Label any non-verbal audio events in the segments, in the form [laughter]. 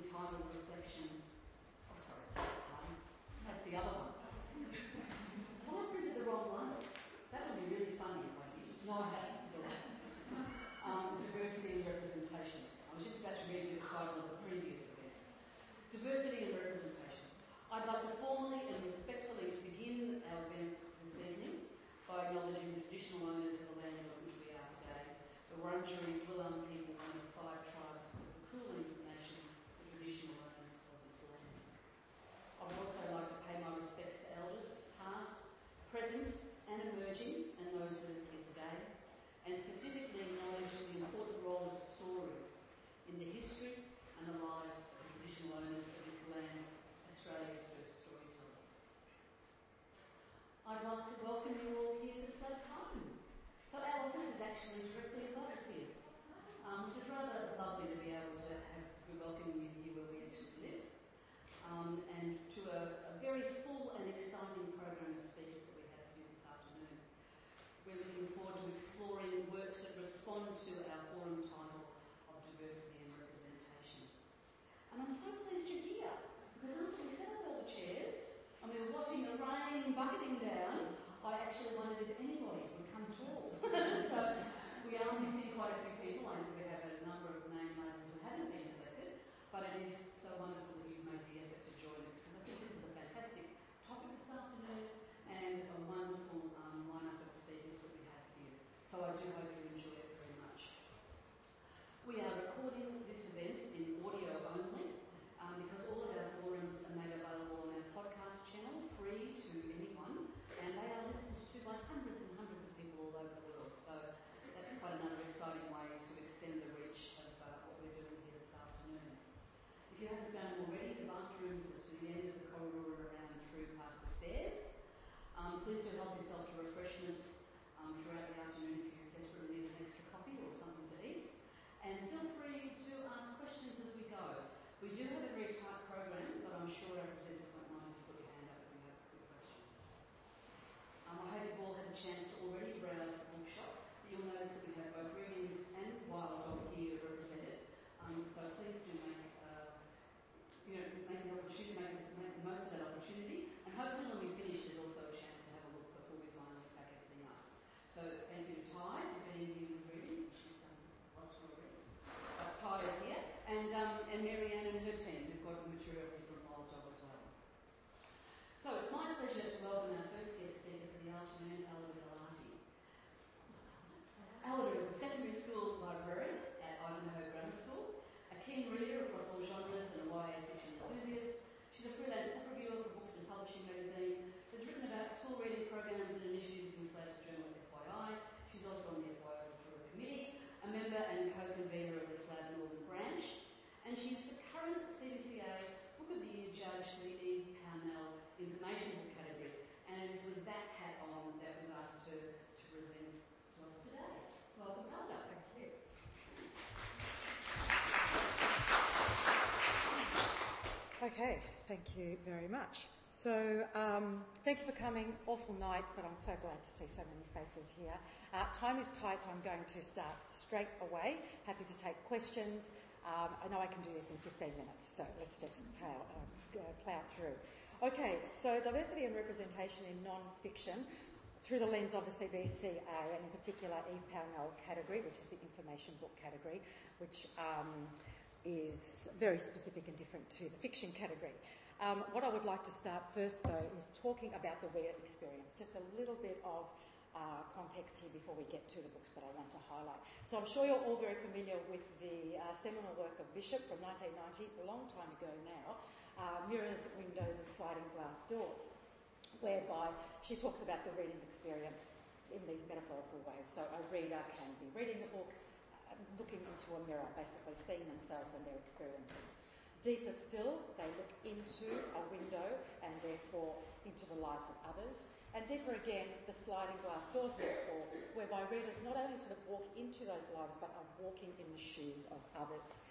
entitled Reflection. Oh, sorry, pardon. That's the other one. Have I printed the wrong one? That would be really funny if I did. No, I haven't. Um, diversity and representation. I was just about to read you the title of the previous event. Diversity and representation. I'd like to formally and respectfully begin our event this evening by acknowledging the traditional owners of the land on which we are today, the Wurundjeri Wurrung people, one of five tribes of the Kulin Nation, the traditional owners of this land. I would also like to pay my respects to elders, past, present and emerging, and those with us here today, and specifically acknowledge the important role of story in the history and the lives of the traditional owners of this land, Australia's first storytellers. I'd like to welcome you all here to SLAV's home. So our office is actually directly above us here, um, which is rather lovely to be able to have be welcoming you here where we actually live. Um, and to a, a very full and exciting program of speakers that we have here this afternoon. We're looking forward to exploring works that respond to our forum title of diversity and representation. And I'm so pleased you're here because after we set up all the chairs and we were watching the rain bucketing down, I actually wondered if anybody would come talk. [laughs] so we are missing quite a few people. Think we have a number of name labels that haven't been elected, but it is so wonderful that you've made the effort to join us because I think this is a fantastic topic this afternoon and a wonderful um, lineup of speakers that we have here. So I do hope you enjoy it very much. We are recording this event in audio only um, because all of our forums are made available on our podcast channel, free to anyone, and they are listened to by hundreds and hundreds of people all over the world. So that's quite another exciting way to extend the reach of uh, what we're doing here this afternoon. If you haven't found them already, the bathrooms are to the end of the corridor and around through past the stairs. Um, please do help yourself to refreshments um, throughout the afternoon if you desperately need an extra coffee or something to eat. And feel free to ask questions as we go. We do have a very tight program, but I'm sure our presenters won't mind if you put your hand up if you have a good question. Um, I hope you've all had a chance to already browse the bookshop. You'll notice that we have both readings and Wild Dog here represented. Um, so please do make uh, you know, make the opportunity, make, make the most of that opportunity. And hopefully when we finish, there's also a chance to have a look before we finally pack everything up. So thank you to Tye for being here with readings. She's um, lost already. Uh, Tye is here. And, um, and Marianne and her team who've got material here from Wild Dog as well. So it's my pleasure to welcome our first guest speaker for the afternoon, Alida Galati. Alida is a secondary school librarian at Ivanhoe Grammar School a keen reader across all genres and a YA fiction enthusiast. She's a freelance book reviewer for Books and Publishing magazine, has written about school reading programs and initiatives in SLAV's journal FYI. She's also on the FYI Victoria Committee, a member and co-convener of the SLAV Northern Branch, and she's the current CBCA Book of the Year judge for the Eve Pownall Information Book category. And it is with that hat on that we've asked her to present to us today. Welcome, Alida. Thank you. Okay, thank you very much. So, um, thank you for coming. Awful night, but I'm so glad to see so many faces here. Uh, time is tight, I'm going to start straight away. Happy to take questions. Um, I know I can do this in 15 minutes, so let's just plow, uh, plow through. Okay, so diversity and representation in non-fiction through the lens of the CBCA and in particular Eve Pownall category, which is the information book category, which um, is very specific and different to the fiction category. Um, what I would like to start first, though, is talking about the reader experience, just a little bit of uh, context here before we get to the books that I want to highlight. So I'm sure you're all very familiar with the uh, seminal work of Bishop from 1990, a long time ago now, uh, Mirrors, Windows and Sliding Glass Doors, whereby she talks about the reading experience in these metaphorical ways. So a reader can be reading the book, looking into a mirror, basically seeing themselves and their experiences. Deeper still, they look into a window and therefore into the lives of others. And deeper again, the sliding glass doors metaphor, whereby readers not only sort of walk into those lives but are walking in the shoes of others.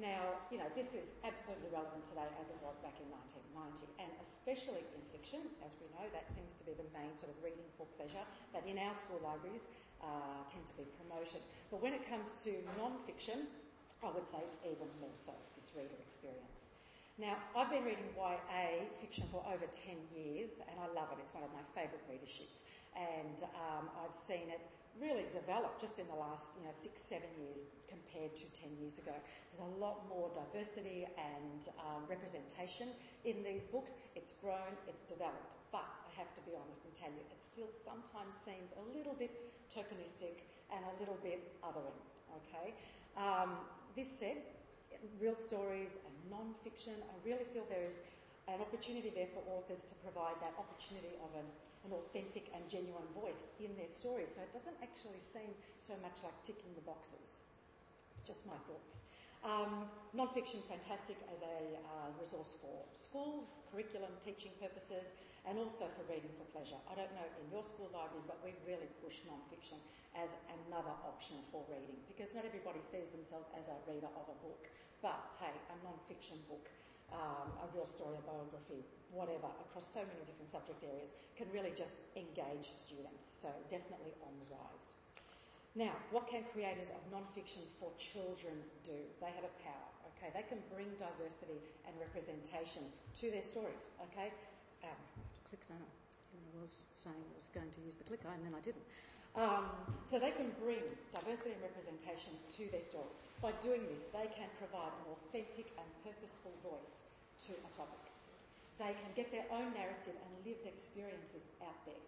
Now, you know, this is absolutely relevant today as it was back in 1990, and especially in fiction, as we know, that seems to be the main sort of reading for pleasure that in our school libraries uh, tend to be promoted. But when it comes to non-fiction, I would say even more so, this reader experience. Now, I've been reading YA fiction for over 10 years and I love it. It's one of my favourite readerships. And um, I've seen it really developed just in the last you know, six, seven years compared to 10 years ago. There's a lot more diversity and um, representation in these books. It's grown, it's developed. But I have to be honest and tell you, it still sometimes seems a little bit tokenistic and a little bit othering. Okay? Um, this said, real stories and non-fiction. I really feel there is an opportunity there for authors to provide that opportunity of an, an, authentic and genuine voice in their stories. So it doesn't actually seem so much like ticking the boxes. It's just my thoughts. Um, non-fiction, fantastic as a uh, resource for school, curriculum, teaching purposes, and also for reading for pleasure. I don't know in your school libraries, but we really push non-fiction as another option for reading because not everybody sees themselves as a reader of a book. But hey, a non-fiction book, um, a real story, a biography, whatever, across so many different subject areas can really just engage students. So definitely on the rise. Now, what can creators of non-fiction for children do? They have a power, okay? They can bring diversity and representation to their stories, okay? Um, click? I was saying I was going to use the clicker and then I didn't. Um, so they can bring diversity and representation to their stories. By doing this, they can provide an authentic and purposeful voice to a topic. They can get their own narrative and lived experiences out there.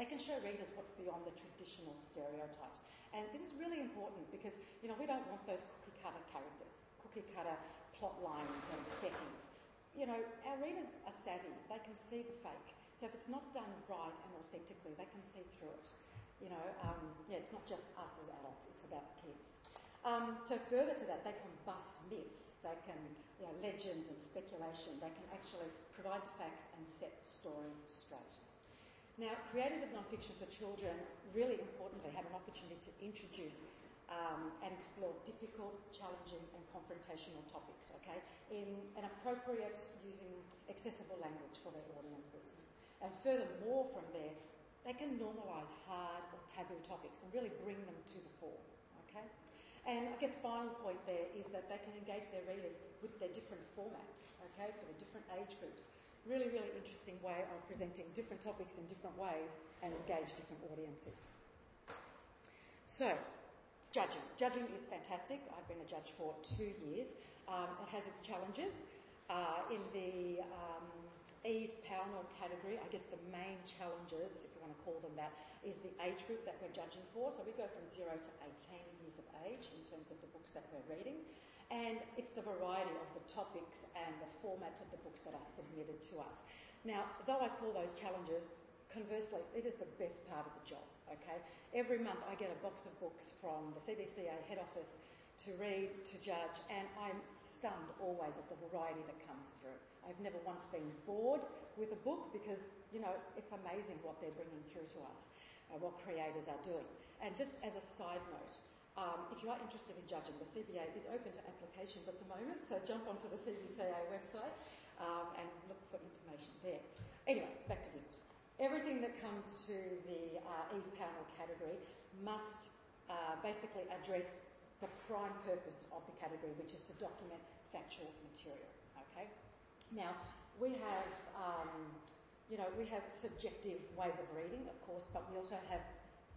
They can show readers what's beyond the traditional stereotypes. And this is really important because, you know, we don't want those cookie cutter characters, cookie cutter plot lines and settings. You know, our readers are savvy. They can see the fake. So if it's not done right and authentically, they can see through it. You know, um, yeah, it's not just us as adults, it's about kids. Um, so further to that, they can bust myths, they can, you know, legends and speculation, they can actually provide the facts and set stories straight. Now, creators of non-fiction for children really importantly have an opportunity to introduce um, and explore difficult, challenging and confrontational topics, okay, in an appropriate using accessible language for their audiences. And furthermore from there, they can normalise hard or taboo topics and really bring them to the fore. Okay? And I guess final point there is that they can engage their readers with their different formats, okay, for the different age groups. Really, really interesting way of presenting different topics in different ways and engage different audiences. So, judging. Judging is fantastic. I've been a judge for two years. Um, it has its challenges. Uh, in the um, Eve Pownall category, I guess the main challenges, if you want to call them that, is the age group that we're judging for. So we go from 0 to 18 years of age in terms of the books that we're reading. And it's the variety of the topics and the formats of the books that are submitted to us. Now, though I call those challenges, conversely, it is the best part of the job, okay? Every month I get a box of books from the CBCA head office to read, to judge, and I'm stunned always at the variety that comes through. I've never once been bored with a book because, you know, it's amazing what they're bringing through to us, uh, what creators are doing. And just as a side note, um, if you are interested in judging, the CBA is open to applications at the moment, so jump onto the CBCA website um, and look for information there. Anyway, back to business. Everything that comes to the uh, Eve Pownall category must uh, basically address the prime purpose of the category, which is to document factual material. Okay. Now we have, um, you know, we have subjective ways of reading, of course, but we also have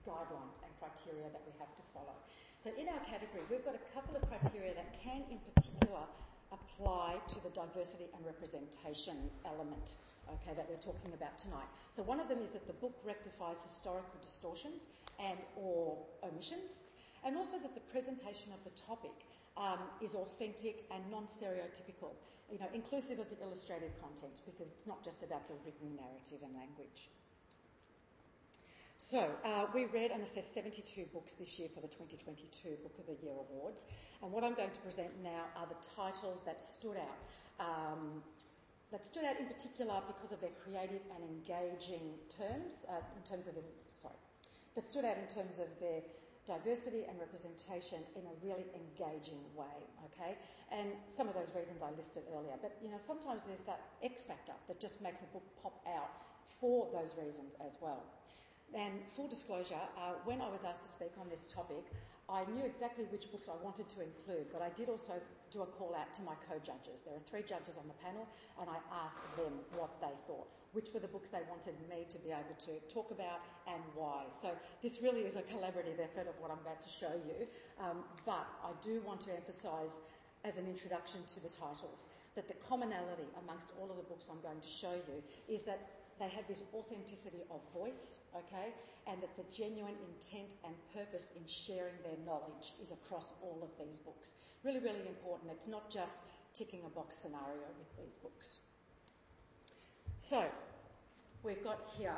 guidelines and criteria that we have to follow. So in our category, we've got a couple of criteria that can, in particular, apply to the diversity and representation element okay, that we're talking about tonight. So one of them is that the book rectifies historical distortions and or omissions and also that the presentation of the topic um, is authentic and non-stereotypical, you know, inclusive of the illustrated content, because it's not just about the written narrative and language. So, uh, we read and assessed 72 books this year for the 2022 Book of the Year Awards, and what I'm going to present now are the titles that stood out. Um, that stood out in particular because of their creative and engaging terms, uh, in terms of, sorry, that stood out in terms of their diversity and representation in a really engaging way, okay? And some of those reasons I listed earlier, but you know, sometimes there's that X factor that just makes a book pop out for those reasons as well. And full disclosure, uh, when I was asked to speak on this topic, I knew exactly which books I wanted to include, but I did also do a call out to my co-judges. There are three judges on the panel, and I asked them what they thought, which were the books they wanted me to be able to talk about and why. So this really is a collaborative effort of what I'm about to show you, um, but I do want to emphasise as an introduction to the titles that the commonality amongst all of the books I'm going to show you is that they have this authenticity of voice, okay, and that the genuine intent and purpose in sharing their knowledge is across all of these books. Really, really important. It's not just ticking a box scenario with these books. So, we've got here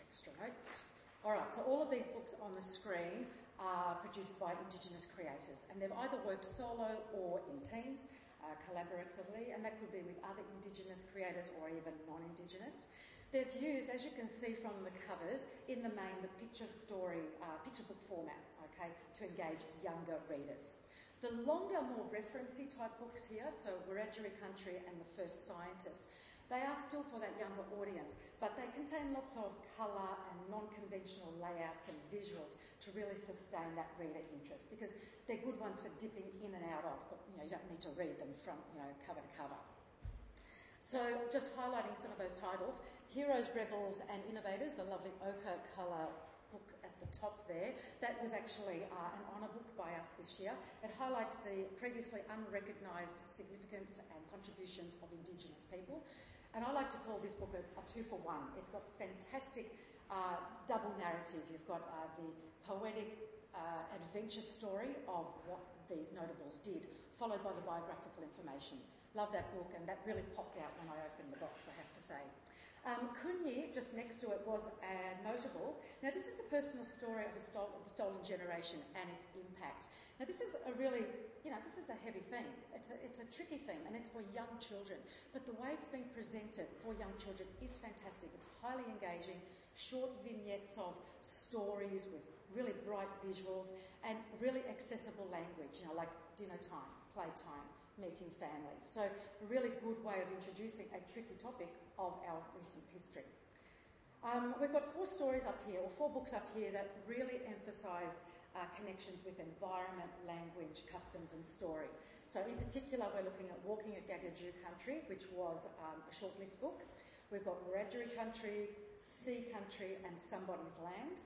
extra notes. All right, so all of these books on the screen are produced by Indigenous creators, and they've either worked solo or in teams uh, collaboratively, and that could be with other Indigenous creators or even non-Indigenous. They've used, as you can see from the covers, in the main the picture story, uh, picture book format, okay, to engage younger readers. The longer, more referencey type books here, so Wiradjuri Country and The First Scientist, they are still for that younger audience, but they contain lots of colour and non-conventional layouts and visuals to really sustain that reader interest because they're good ones for dipping in and out of, but you know, you don't need to read them from, you know, cover to cover. So just highlighting some of those titles, Heroes, Rebels and Innovators, the lovely ochre colour book at the top there. That was actually uh, an honour book by us this year. It highlights the previously unrecognised significance and contributions of Indigenous people. And I like to call this book a, a two for one. It's got fantastic uh, double narrative. You've got uh, the poetic uh, adventure story of what these notables did, followed by the biographical information. Love that book, and that really popped out when I opened the box, I have to say. Um, Kunyi, just next to it, was a notable. Now, this is the personal story of, stol- of, the stolen generation and its impact. Now, this is a really, you know, this is a heavy theme. It's a, it's a tricky theme, and it's for young children. But the way it's being presented for young children is fantastic. It's highly engaging, short vignettes of stories with really bright visuals and really accessible language, you know, like dinner time, playtime, meeting families. So, a really good way of introducing a tricky topic of our recent history. Um, we've got four stories up here, or four books up here, that really emphasise uh, connections with environment, language, customs, and story. So, in particular, we're looking at Walking at Gagaju Country, which was um, a shortlist book. We've got Wiradjuri Country, Sea Country, and Somebody's Land.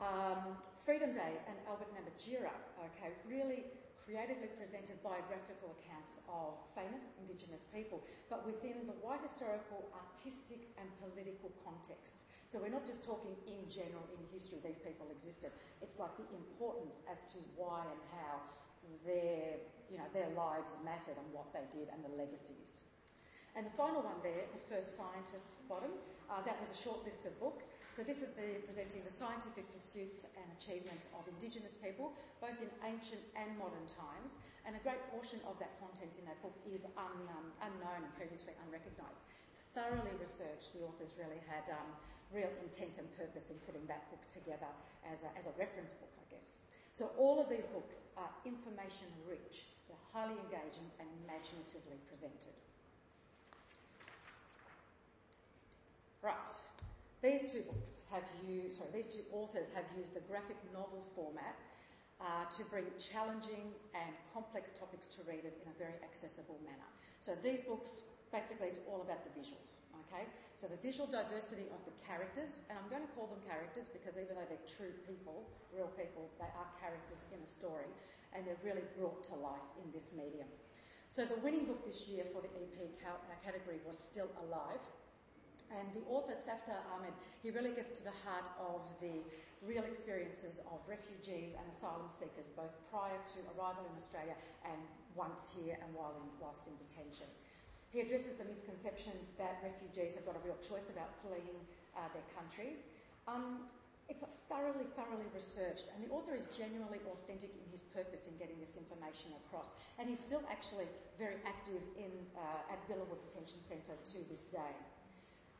Um, Freedom Day and Albert Namatjira, okay, really creatively presented biographical accounts of famous Indigenous people, but within the white historical, artistic, and political contexts. So we're not just talking in general in history, these people existed. It's like the importance as to why and how their, you know, their lives mattered and what they did and the legacies. And the final one there, the first scientist at the bottom, uh, that was a shortlisted book. So this is the, presenting the scientific pursuits and achievements of Indigenous people, both in ancient and modern times. And a great portion of that content in that book is un, um, unknown and previously unrecognised. It's thoroughly researched. The authors really had um, real intent and purpose in putting that book together as a, as a reference book, I guess. So all of these books are information rich. They're highly engaging and imaginatively presented. Right. These two books have used, sorry, these two authors have used the graphic novel format uh, to bring challenging and complex topics to readers in a very accessible manner. So these books, basically, it's all about the visuals, okay? So the visual diversity of the characters, and I'm going to call them characters because even though they're true people, real people, they are characters in a story, and they're really brought to life in this medium. So the winning book this year for the EP uh, category was Still Alive and the author, Safdar Ahmed, he really gets to the heart of the real experiences of refugees and asylum seekers, both prior to arrival in Australia and once here and while in, whilst in detention. He addresses the misconceptions that refugees have got a real choice about fleeing uh, their country. Um, it's thoroughly, thoroughly researched, and the author is genuinely authentic in his purpose in getting this information across. And he's still actually very active in, uh, at Villawood Detention Centre to this day.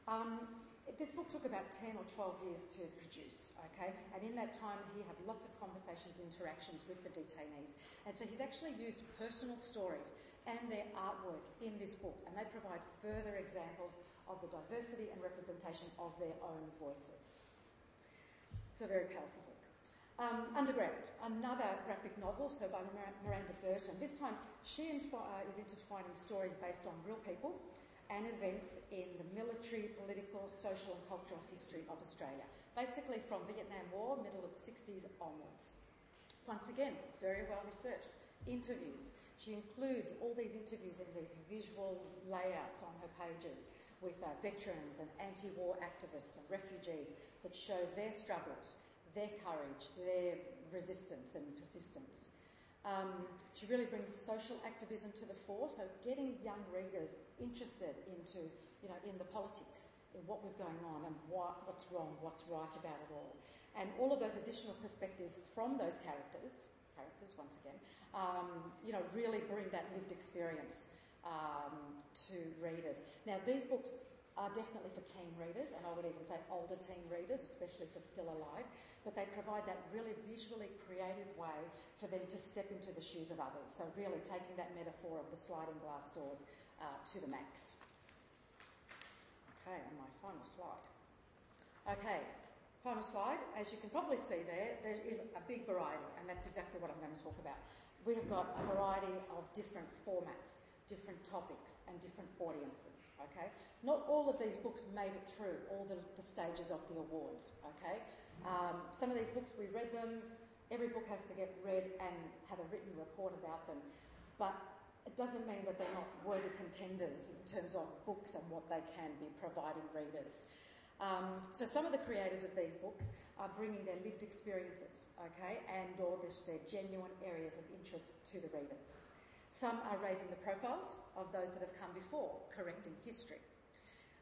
Um, this book took about 10 or 12 years to produce, okay? And in that time, he had lots of conversations, interactions with the detainees. And so he's actually used personal stories and their artwork in this book, and they provide further examples of the diversity and representation of their own voices. It's a very powerful book. Um, Underground, another graphic novel, so by Miranda Burton. This time she is intertwining stories based on real people and events in the military, political, social and cultural history of Australia. Basically from Vietnam War, middle of the 60s onwards. Once again, very well researched. Interviews. She includes all these interviews in these visual layouts on her pages with uh, veterans and anti-war activists and refugees that show their struggles, their courage, their resistance and persistence. Um, she really brings social activism to the fore, so getting young readers interested into, you know, in the politics, in what was going on and what, what's wrong, what's right about it all. And all of those additional perspectives from those characters, characters once again, you know, really bring that lived experience um, to readers. Now, these books are definitely for teen readers, and I would even say older teen readers, especially for still alive, but they provide that really visually creative way for them to step into the shoes of others. So, really taking that metaphor of the sliding glass doors uh, to the max. Okay, and my final slide. Okay, Final slide. As you can probably see there, there is a big variety, and that's exactly what I'm going to talk about. We have got a variety of different formats, different topics, and different audiences. Okay, not all of these books made it through all the, the stages of the awards. Okay, um, some of these books we read them. Every book has to get read and have a written report about them, but it doesn't mean that they're not worthy contenders in terms of books and what they can be providing readers. Um, so some of the creators of these books are bringing their lived experiences, okay, and or their genuine areas of interest to the readers. Some are raising the profiles of those that have come before, correcting history.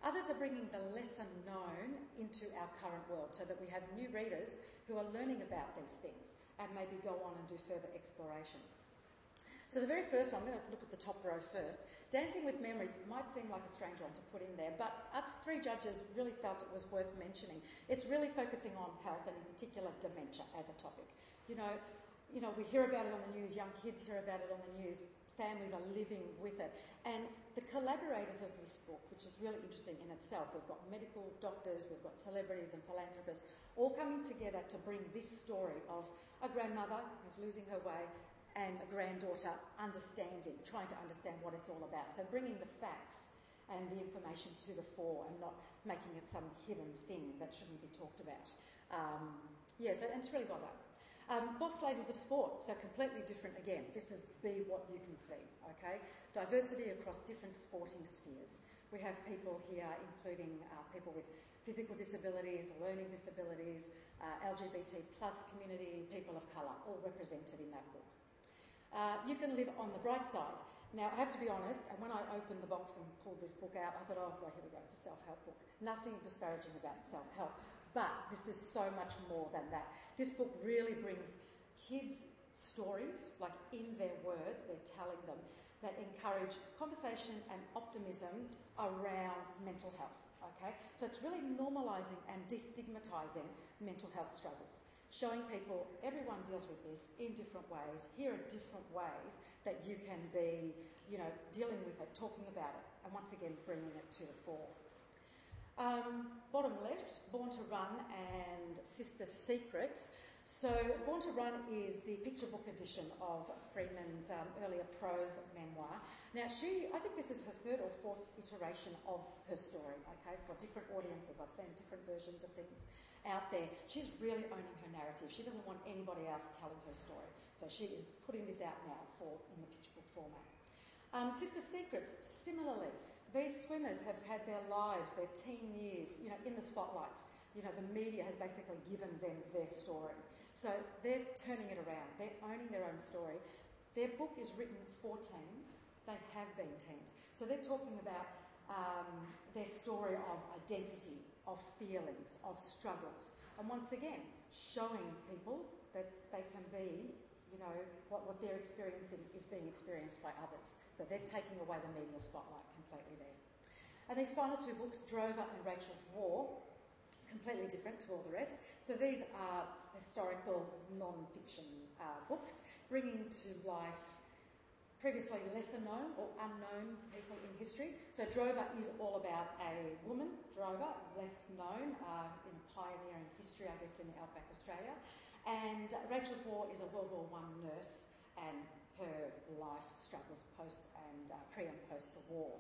Others are bringing the lesser known into our current world so that we have new readers who are learning about these things and maybe go on and do further exploration. So the very first one, I'm going to look at the top row first, Dancing with Memories might seem like a strange one to put in there, but us three judges really felt it was worth mentioning. It's really focusing on health and in particular dementia as a topic. You know, you know, we hear about it on the news, young kids hear about it on the news, families are living with it. And the collaborators of this book, which is really interesting in itself, we've got medical doctors, we've got celebrities and philanthropists, all coming together to bring this story of a grandmother who's losing her way and a granddaughter understanding, trying to understand what it's all about. So bringing the facts and the information to the fore and not making it some hidden thing that shouldn't be talked about. Um, yeah, so and it's really well done. Um, boss ladies of sport, so completely different again. This is be what you can see, okay? Diversity across different sporting spheres. We have people here, including uh, people with physical disabilities, learning disabilities, uh, LGBT plus community, people of colour, all represented in that book. Uh, you can live on the bright side. Now, I have to be honest, and when I opened the box and pulled this book out, I thought, oh, God, here we go, it's a self help book. Nothing disparaging about self help, but this is so much more than that. This book really brings kids' stories, like in their words, they're telling them, that encourage conversation and optimism around mental health. Okay? So it's really normalising and destigmatising mental health struggles showing people everyone deals with this in different ways. Here are different ways that you can be, you know, dealing with it, talking about it, and once again bringing it to the fore. Um, bottom left, Born to Run and Sister Secrets. So, Born to Run is the picture book edition of Freeman's um, earlier prose memoir. Now, she, I think this is her third or fourth iteration of her story, okay, for different audiences. I've seen different versions of things out there. She's really owning her narrative. She doesn't want anybody else telling her story. So she is putting this out now for in the picture book format. Um, Sister Secrets, similarly, these swimmers have had their lives, their teen years, you know, in the spotlight. You know, the media has basically given them their story. So they're turning it around. They're owning their own story. Their book is written for teens. They have been teens. So they're talking about um, their story of identity, of feelings, of struggles. And once again, showing people that they can be, you know, what, what they're experiencing is being experienced by others. So they're taking away the media spotlight completely there. And these final two books, Drover and Rachel's War, completely different to all the rest. So these are historical non-fiction uh, books, bringing to life previously lesser known or unknown people in history. So Drover is all about a woman, Drover, less known uh, in pioneering history, I guess, in the outback Australia. And Rachel's War is a World War One nurse and her life struggles post and uh, pre and post the war.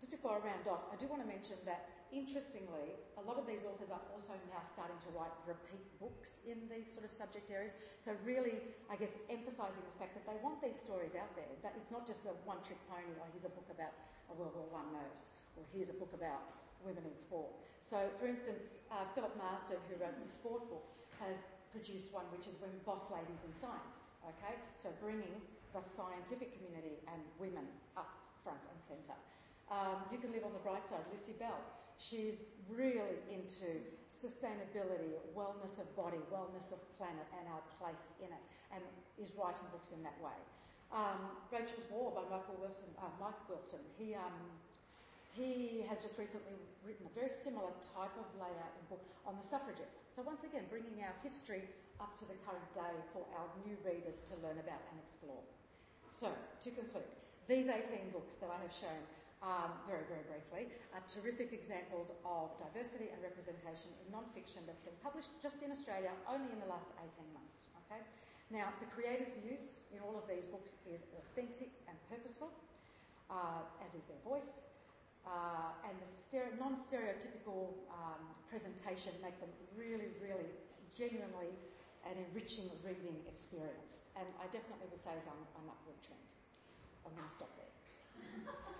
Just before I round off, I do want to mention that interestingly, a lot of these authors are also now starting to write repeat books in these sort of subject areas. So really, I guess, emphasising the fact that they want these stories out there. That it's not just a one-trick pony. Like here's a book about a World War One nurse, or here's a book about women in sport. So, for instance, uh, Philip Marsden, who wrote the sport book, has produced one which is Women Boss Ladies in Science. Okay, so bringing the scientific community and women up front and centre. Um, you can live on the bright side. Lucy Bell, she's really into sustainability, wellness of body, wellness of planet, and our place in it, and is writing books in that way. Um, Rachel's War by Michael Wilson, uh, Mike Wilson. He um, he has just recently written a very similar type of layout book on the suffragettes. So once again, bringing our history up to the current day for our new readers to learn about and explore. So to conclude, these 18 books that I have shown um, very, very briefly, are terrific examples of diversity and representation in non-fiction that's been published just in Australia only in the last 18 months. Okay? Now, the creator's use in all of these books is authentic and purposeful, uh, as is their voice, uh, and the stere- non-stereotypical um, presentation make them really, really genuinely an enriching reading experience. And I definitely would say is on an upward trend. I'm going to stop there.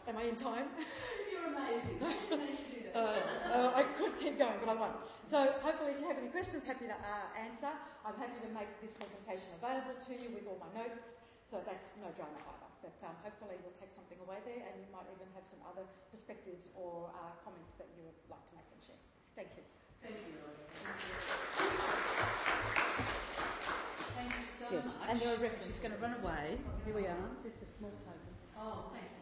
Am I in time? [laughs] You're amazing. How did you manage to do that? Uh, uh, I could keep going, but I won't. So hopefully, if you have any questions, happy to uh, answer. I'm happy to make this presentation available to you with all my notes. So that's no drama either. But um, hopefully, you'll take something away there, and you might even have some other perspectives or uh, comments that you would like to make and share. Thank you. Thank you, Thank you so yes. much. And there are references. She's going to run away. Here we are. There's a small token. Oh, thank you.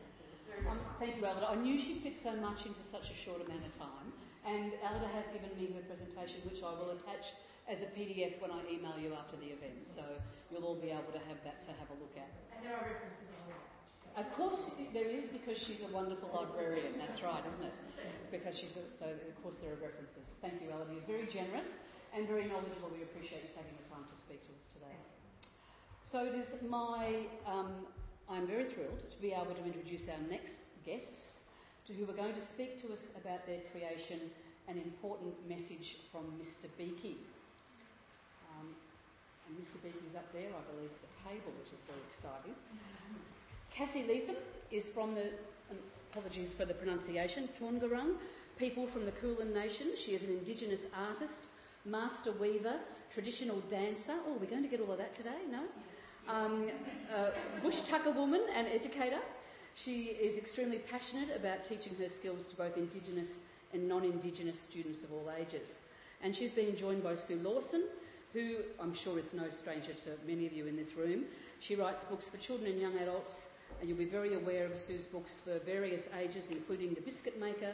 Um, thank you, Alida. I knew she'd fit so much into such a short amount of time, and Alida has given me her presentation, which I will attach as a PDF when I email you after the event. So you'll all be able to have that to have a look at. And there are references on the Of course, there is because she's a wonderful librarian. That's right, isn't it? Because she's a, so. Of course, there are references. Thank you, Alida. You're very generous and very knowledgeable. We appreciate you taking the time to speak to us today. So it is my um, I'm very thrilled to be able to introduce our next guests, to who are going to speak to us about their creation, an important message from Mr. Beaky. Um, and Mr. Beaky is up there, I believe, at the table, which is very exciting. [laughs] Cassie Leatham is from the, um, apologies for the pronunciation, Taungurung people from the Kulin Nation. She is an Indigenous artist, master weaver, traditional dancer. Oh, we're going to get all of that today, no? Um, uh, bush tucker woman and educator. She is extremely passionate about teaching her skills to both Indigenous and non Indigenous students of all ages. And she's been joined by Sue Lawson, who I'm sure is no stranger to many of you in this room. She writes books for children and young adults, and you'll be very aware of Sue's books for various ages, including The Biscuit Maker,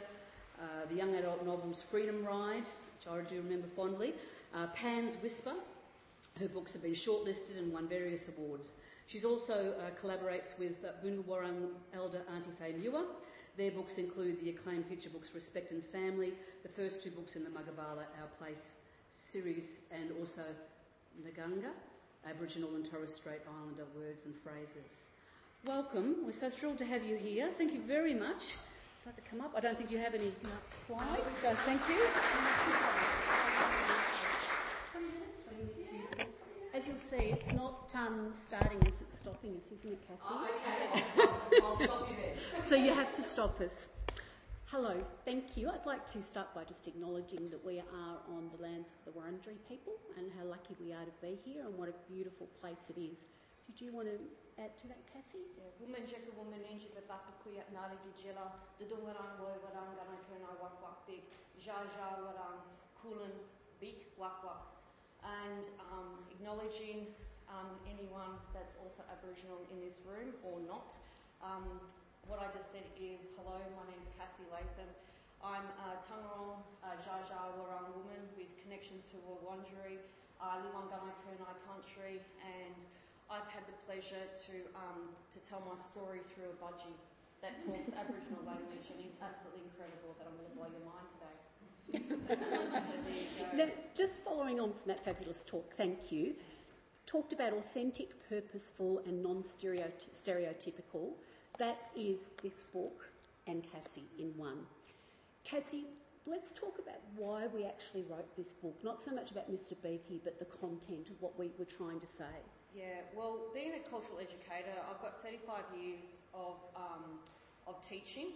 uh, the young adult novels Freedom Ride, which I do remember fondly, uh, Pan's Whisper, her books have been shortlisted and won various awards. She also uh, collaborates with uh, Boonwurrung elder Auntie Fay Muir. Their books include the acclaimed picture books Respect and Family, the first two books in the Magabala Our Place series, and also Nganga, Aboriginal and Torres Strait Islander words and phrases. Welcome. We're so thrilled to have you here. Thank you very much. I'd like to come up. I don't think you have any slides, so thank you. As you'll see, it's not um, starting us, it's stopping us, isn't it, Cassie? Oh, okay, I'll stop, I'll stop you there. [laughs] So you have to stop us. Hello, thank you. I'd like to start by just acknowledging that we are on the lands of the Wurundjeri people and how lucky we are to be here and what a beautiful place it is. Did you want to add to that, Cassie? Woman jeka woman inji the bapakuya nari gijila, the dungarang boy warang gana wak wak big, ja ja warang kulan big wak wak. And um, acknowledging um, anyone that's also Aboriginal in this room or not. Um, what I just said is, hello, my name is Cassie Leatham. I'm a Taungurung uh, woman with connections to Wurundjeri. I live on Gunai Kurnai country and I've had the pleasure to um, to tell my story through a budgie that talks Aboriginal language and is absolutely incredible that I'm going to blow your mind today. So there you go. Now, just following on from that fabulous talk, thank you. Talked about authentic, purposeful, and non stereotypical. That is this book and Cassie in one. Cassie, let's talk about why we actually wrote this book. Not so much about Mr. Beaky, but the content of what we were trying to say. Yeah, well, being a cultural educator, I've got 35 years of, um, of teaching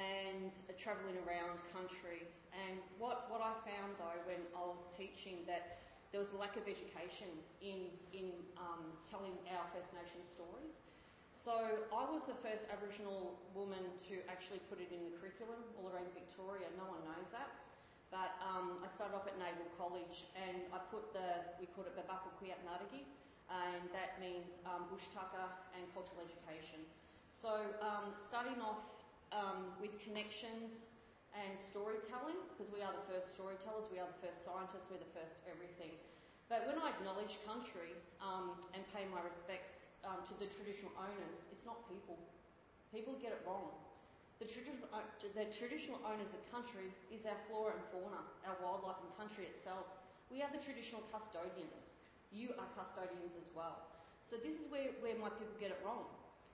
and travelling around country. And what, what I found though when I was teaching that there was a lack of education in, in um, telling our First Nation stories. So I was the first Aboriginal woman to actually put it in the curriculum all around Victoria. No one knows that. But um, I started off at Naval College and I put the, we called it Babaku Kuyat Naragi, and that means um, bush tucker and cultural education. So um, starting off um, with connections and storytelling, because we are the first storytellers, we are the first scientists, we're the first everything. But when I acknowledge country um, and pay my respects um, to the traditional owners, it's not people. People get it wrong. The traditional, uh, the traditional owners of country is our flora and fauna, our wildlife and country itself. We are the traditional custodians. You are custodians as well. So this is where, where my people get it wrong.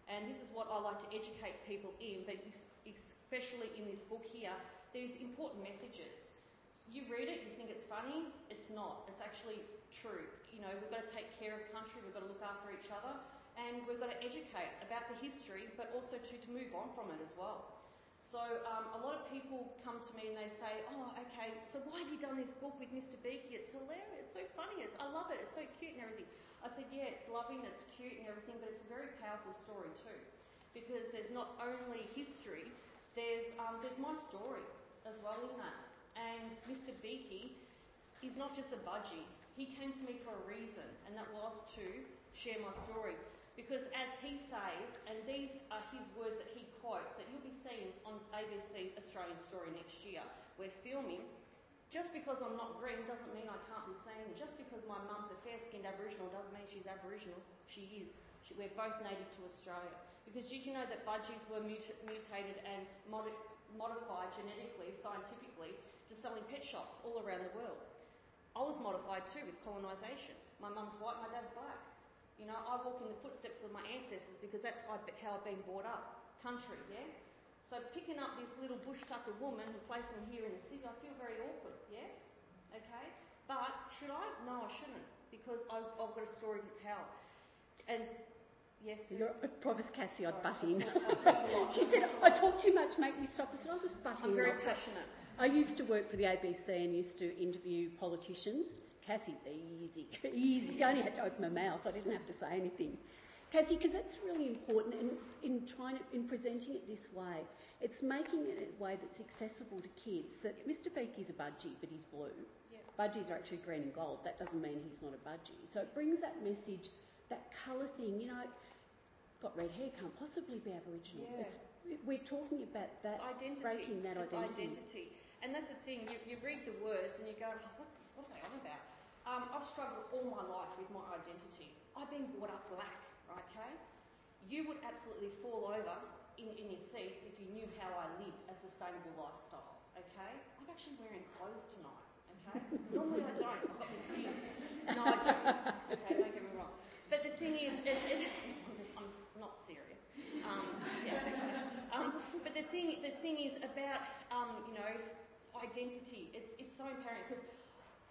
And this is what I like to educate people in, but especially in this book here, there's important messages. You read it, you think it's funny, it's not. It's actually true. You know, we've got to take care of country, we've got to look after each other, and we've got to educate about the history, but also to, to move on from it as well. So um, a lot of people come to me and they say, "Oh, okay. So why have you done this book with Mr. Beaky? It's hilarious. It's so funny. It's I love it. It's so cute and everything." I said, "Yeah, it's loving. It's cute and everything, but it's a very powerful story too, because there's not only history. There's um, there's my story as well in that. And Mr. Beaky is not just a budgie. He came to me for a reason, and that was to share my story. Because as he says, and these are his words that he quotes, that you'll be seeing on ABC Australian Story next year, we're filming. Just because I'm not green doesn't mean I can't be seen. Just because my mum's a fair-skinned Aboriginal doesn't mean she's Aboriginal. She is. She, we're both native to Australia. Because did you know that budgies were mut- mutated and modi- modified genetically, scientifically, to sell in pet shops all around the world? I was modified too with colonisation. My mum's white, my dad's black. You know, I walk in the footsteps of my ancestors because that's how I've been brought up. Country, yeah? So picking up this little bush tucker woman and placing her here in the city, I feel very awkward, yeah? Okay? But should I? No, I shouldn't because I've, I've got a story to tell. And yes, You're a Provost Cassie, I'd butt in. talk- I talk a lot. she said, I talk too much, make me stop. I said, I'll just butt I'm in. very I'll- passionate. I used to work for the ABC and used to interview politicians. Cassie's easy, [laughs] easy. See, I only had to open my mouth. I didn't have to say anything. Cassie, because that's really important in, in trying to, in presenting it this way. It's making it in a way that's accessible to kids. That Mr. Beaky's a budgie, but he's blue. Yeah. Budgies are actually green and gold. That doesn't mean he's not a budgie. So it brings that message, that colour thing. You know, got red hair can't possibly be Aboriginal. Yeah. It's, we're talking about that, It's identity. breaking that it's identity. identity. And that's the thing, you, you read the words and you go, oh, what, what are they on about? Um, I've struggled all my life with my identity. I've been brought up black, okay? You would absolutely fall over in, in your seats if you knew how I lived a sustainable lifestyle, okay? I'm actually wearing clothes tonight, okay? [laughs] Normally I don't, I've got my skins. No, I do. Okay, don't get me wrong. But the thing is, it, it, I'm, just, I'm not serious. Um, yeah, okay. Um, but the thing, the thing is about, um, you know, identity. It's, it's so apparent because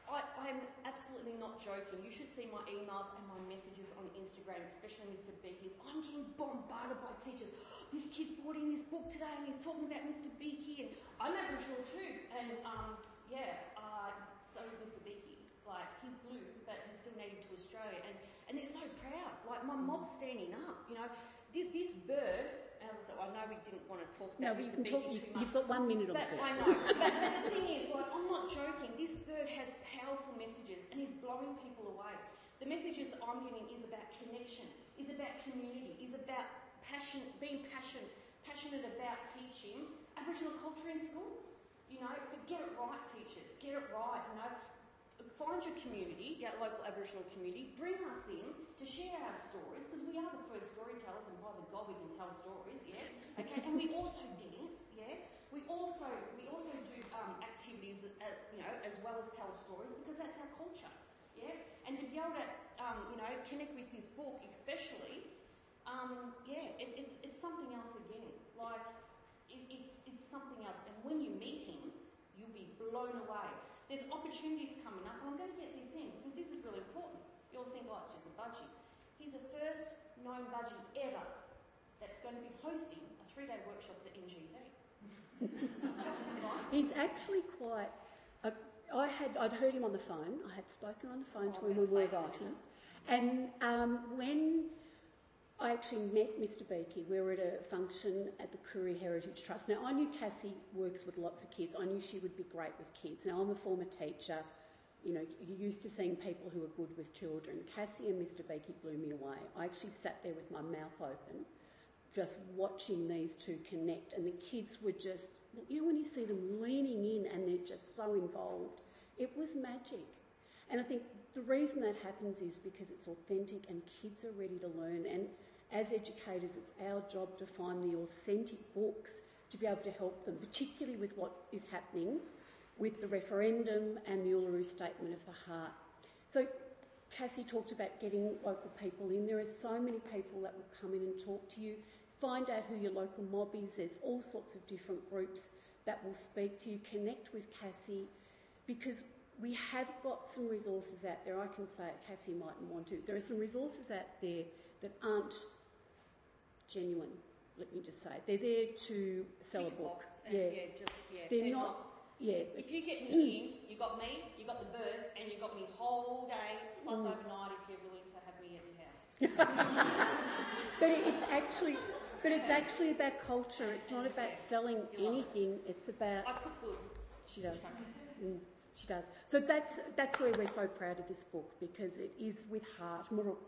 I'm absolutely not joking. You should see my emails and my messages on Instagram, especially Mr. Beaky's. I'm getting bombarded by teachers. This kid's brought in this book today and he's talking about Mr. Beaky and I'm Aboriginal too. And um, yeah, uh, so is Mr. Beaky. Like he's blue, but he's still native to Australia. And, and they're so proud. Like my mob's standing up. You know, this bird as I said, I know we didn't want to talk No, about we Mr. can talk. too You've, much. you've got one minute on But the I know. but, but the thing is, like, I'm not joking. This bird has powerful messages and he's blowing people away. The messages I'm getting is about connection, is about community, is about passion, being passionate, passionate about teaching Aboriginal culture in schools. You know, but get it right, teachers. Get it right. You know, find your community, your local Aboriginal community, bring us in to share our stories because we are the first storytellers, and by the God, we can tell stories. Yeah. Okay. and we also dance. Yeah. We also we also do um, activities activities, uh, you know, as well as tell stories because that's our culture. Yeah, and to be able to, um, you know, connect with this book, especially, um, yeah, it, it's it's something else again. Like it, it's it's something else, and when you meet him, you'll be blown away. There's opportunities coming up, and I'm going to get this in because this is really important. You'll think, oh, it's just a budgie. He's the first known budgie ever that's going to be hosting a three-day workshop at the NGV. He's actually quite. A, I had I'd heard him on the phone. I had spoken on the phone Oh, to him I'm when we were writing, and um, when I actually met Mr. Beaky, we were at a function at the Koori Heritage Trust. Now I knew Cassie works with lots of kids. I knew she would be great with kids. Now I'm a former teacher. You know, you're used to seeing people who are good with children. Cassie and Mr. Beaky blew me away. I actually sat there with my mouth open just watching these two connect, and the kids were just, you know, when you see them leaning in and they're just so involved, it was magic. And I think the reason that happens is because it's authentic and kids are ready to learn. And as educators, it's our job to find the authentic books to be able to help them, particularly with what is happening with the referendum and the Uluru Statement of the Heart. So Cassie talked about getting local people in. There are so many people that will come in and talk to you. Find out who your local mob is. There's all sorts of different groups that will speak to you. Connect with Cassie because we have got some resources out there. I can say it, Cassie mightn't want to. There are some resources out there that aren't genuine, let me just say. They're there to sell a book. Yeah. yeah, just yeah. They're not- Yeah, If you get me in, you got me, you got the bird, and you got me whole day plus Mm. overnight if you're willing to have me at your house. [laughs] but it- it's actually, but it's actually about culture. It's not about selling You love it. anything. It's about I cook good. She does. Mm, she does. So that's that's where we're so proud of this book because it is with heart. Maruk.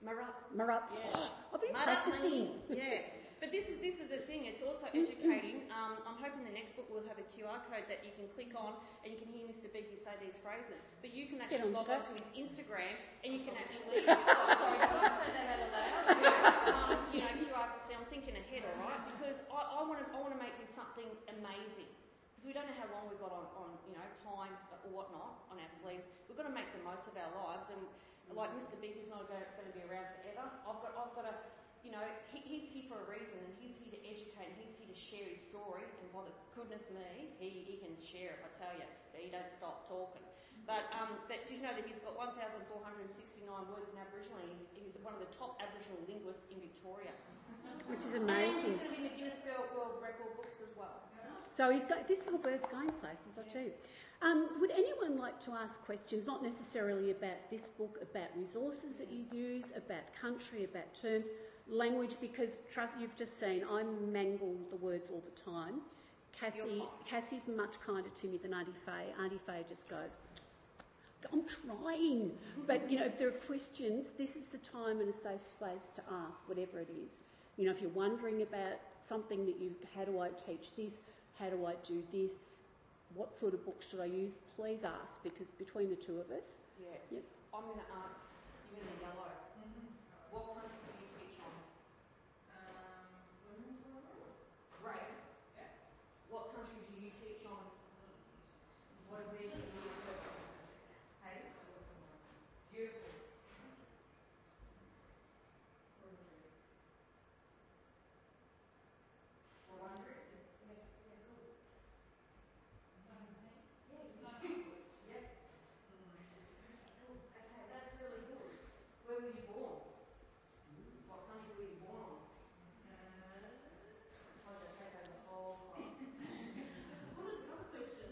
Marup. Maruk. Yeah. I've been Mud up, practicing. Yeah, but this is this is the thing. It's also educating. Um, I'm hoping the next book will have a QR code that you can click on and you can hear Mr. Beaky say these phrases. But you can actually onto log that. onto his Instagram and you can actually. oh, sorry, did I say that out loud? [laughs] um, you know, QR. See, I'm thinking ahead, all right? Because I want to I want to make this something amazing. Because we don't know how long we've got on, on you know time or whatnot on our sleeves. We've got to make the most of our lives and. Like Mr. Beaky's not going to be around forever. I've got, I've got to, you know, he, he's here for a reason, and he's here to educate, and he's here to share his story. And by the goodness me, he, he can share it. I tell you, he don't stop talking. But um, but did you know that he's got 1,469 words in Aboriginal? and He's, he's one of the top Aboriginal linguists in Victoria. Which is And he's going to be in the Guinness World Record books as well. So he's got this little bird's going places, you. Um, would anyone like to ask questions, not necessarily about this book, about resources that you use, about country, about terms, language? Because trust, you've just seen I mangle the words all the time. Cassie. Cassie's much kinder to me than Auntie Fay. Auntie Fay just goes, I'm trying. But, you know, if there are questions, this is the time and a safe space to ask, whatever it is. You know, if you're wondering about something that you've, how do I teach this? How do I do this? What sort of book should I use? Please ask because between the two of us, Yeah. Yep. I'm going to ask you in the yellow. Mm-hmm. What country do you teach on? Great. What country do you teach on? What where do you teach on? Hey? Beautiful. Wurundjeri? Yeah, yeah, good. Yeah, Yep. Okay, that's really good. Where were you born? What country were you born on? I'll just take over the whole class. What is the other question?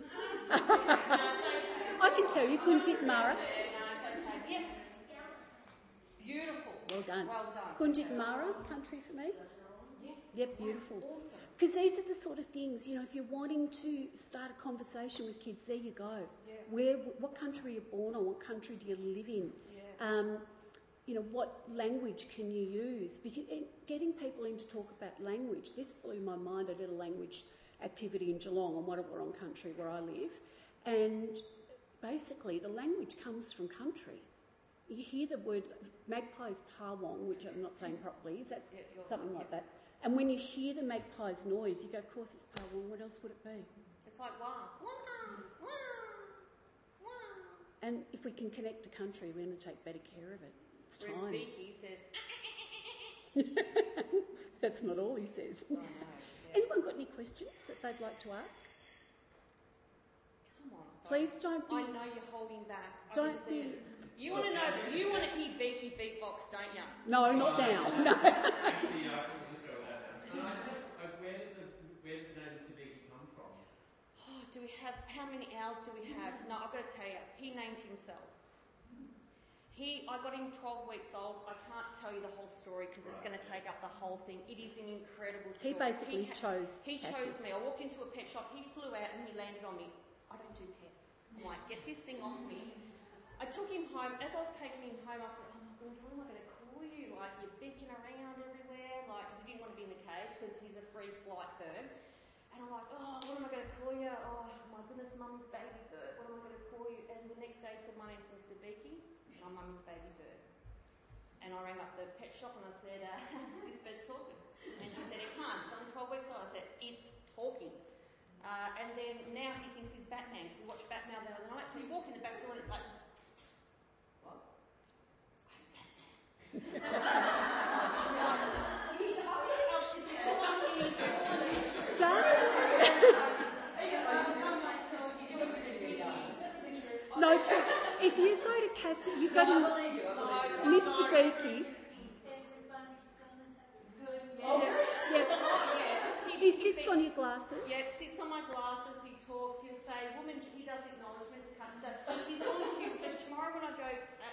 no, it's okay. I can show you Gunditjmara. Yeah, no, it's okay. Yes. Beautiful. Well done. Well done. Gunditjmara, country for me. Yeah. Yep, beautiful. Awesome. Because these are the sort of things, you know, if you're wanting to start a conversation with kids, there you go. Yeah. Where, what country are you born or what country do you live in? Yeah. Um, you know, what language can you use? Because getting people in to talk about language, this blew my mind. I did a language activity in Geelong on Wadawurrung country where I live, and basically the language comes from country. You hear the word magpie's parwong, which I'm not saying properly. Is that Yeah, something right, like yeah. that? And when you hear the magpie's noise, you go, of course it's parwong, What else would it be? It's like wow, wow, wow. Wow and if we can connect to country, we're going to take better care of it. It's Whereas time. Beaky says, [laughs] That's not all he says. I know. Yeah. Anyone got any questions that they'd like to ask? Come on. Please don't be. I know you're holding back. Don't be. it. You want to know? You want to hear Beaky beatbox, don't you? No, not now. [laughs] No. Actually, I can just go with that now. And I said, uh, where did the where did the name Mr. Beaky come from? Oh, do we have how many hours do we have? No, I've got to tell you, he named himself. He, I got him 12 weeks old. I can't tell you the whole story because it's going to take up the whole thing. It is an incredible story. He story. basically ca- chose. He Cassie. chose me. I walked into a pet shop. He flew out and he landed on me. I don't do pets. I'm like, get this thing off me. I took him home. As I was taking him home, I said, oh my goodness, what am I going to call you? Like, you're beaking around everywhere. Like, because he didn't want to be in the cage because he's a free flight bird. And I'm like, oh, what am I going to call you? Oh, my goodness, mum's baby bird. What am I going to call you? And the next day he said, my name's Mr. Beaky. My mum's baby bird. And I rang up the pet shop and I said, uh, [laughs] this bird's talking. And she said, it can't. It's only 12 weeks old. I said, it's talking. Uh, and then now he thinks he's Batman. So he watched Batman the other night. So you walk in the back door and it's like, psst, psst. what? I'm Batman. He's- I really- oh, it's the one year actually. Just [laughs] no. Tr- if you go to Cassie, you go to Mr. Beaky. Yeah, yeah. He sits on your glasses. Yeah, sits on my glasses, talks, he'll say, woman, he does acknowledgement to country. So he's on cue. So tomorrow when I go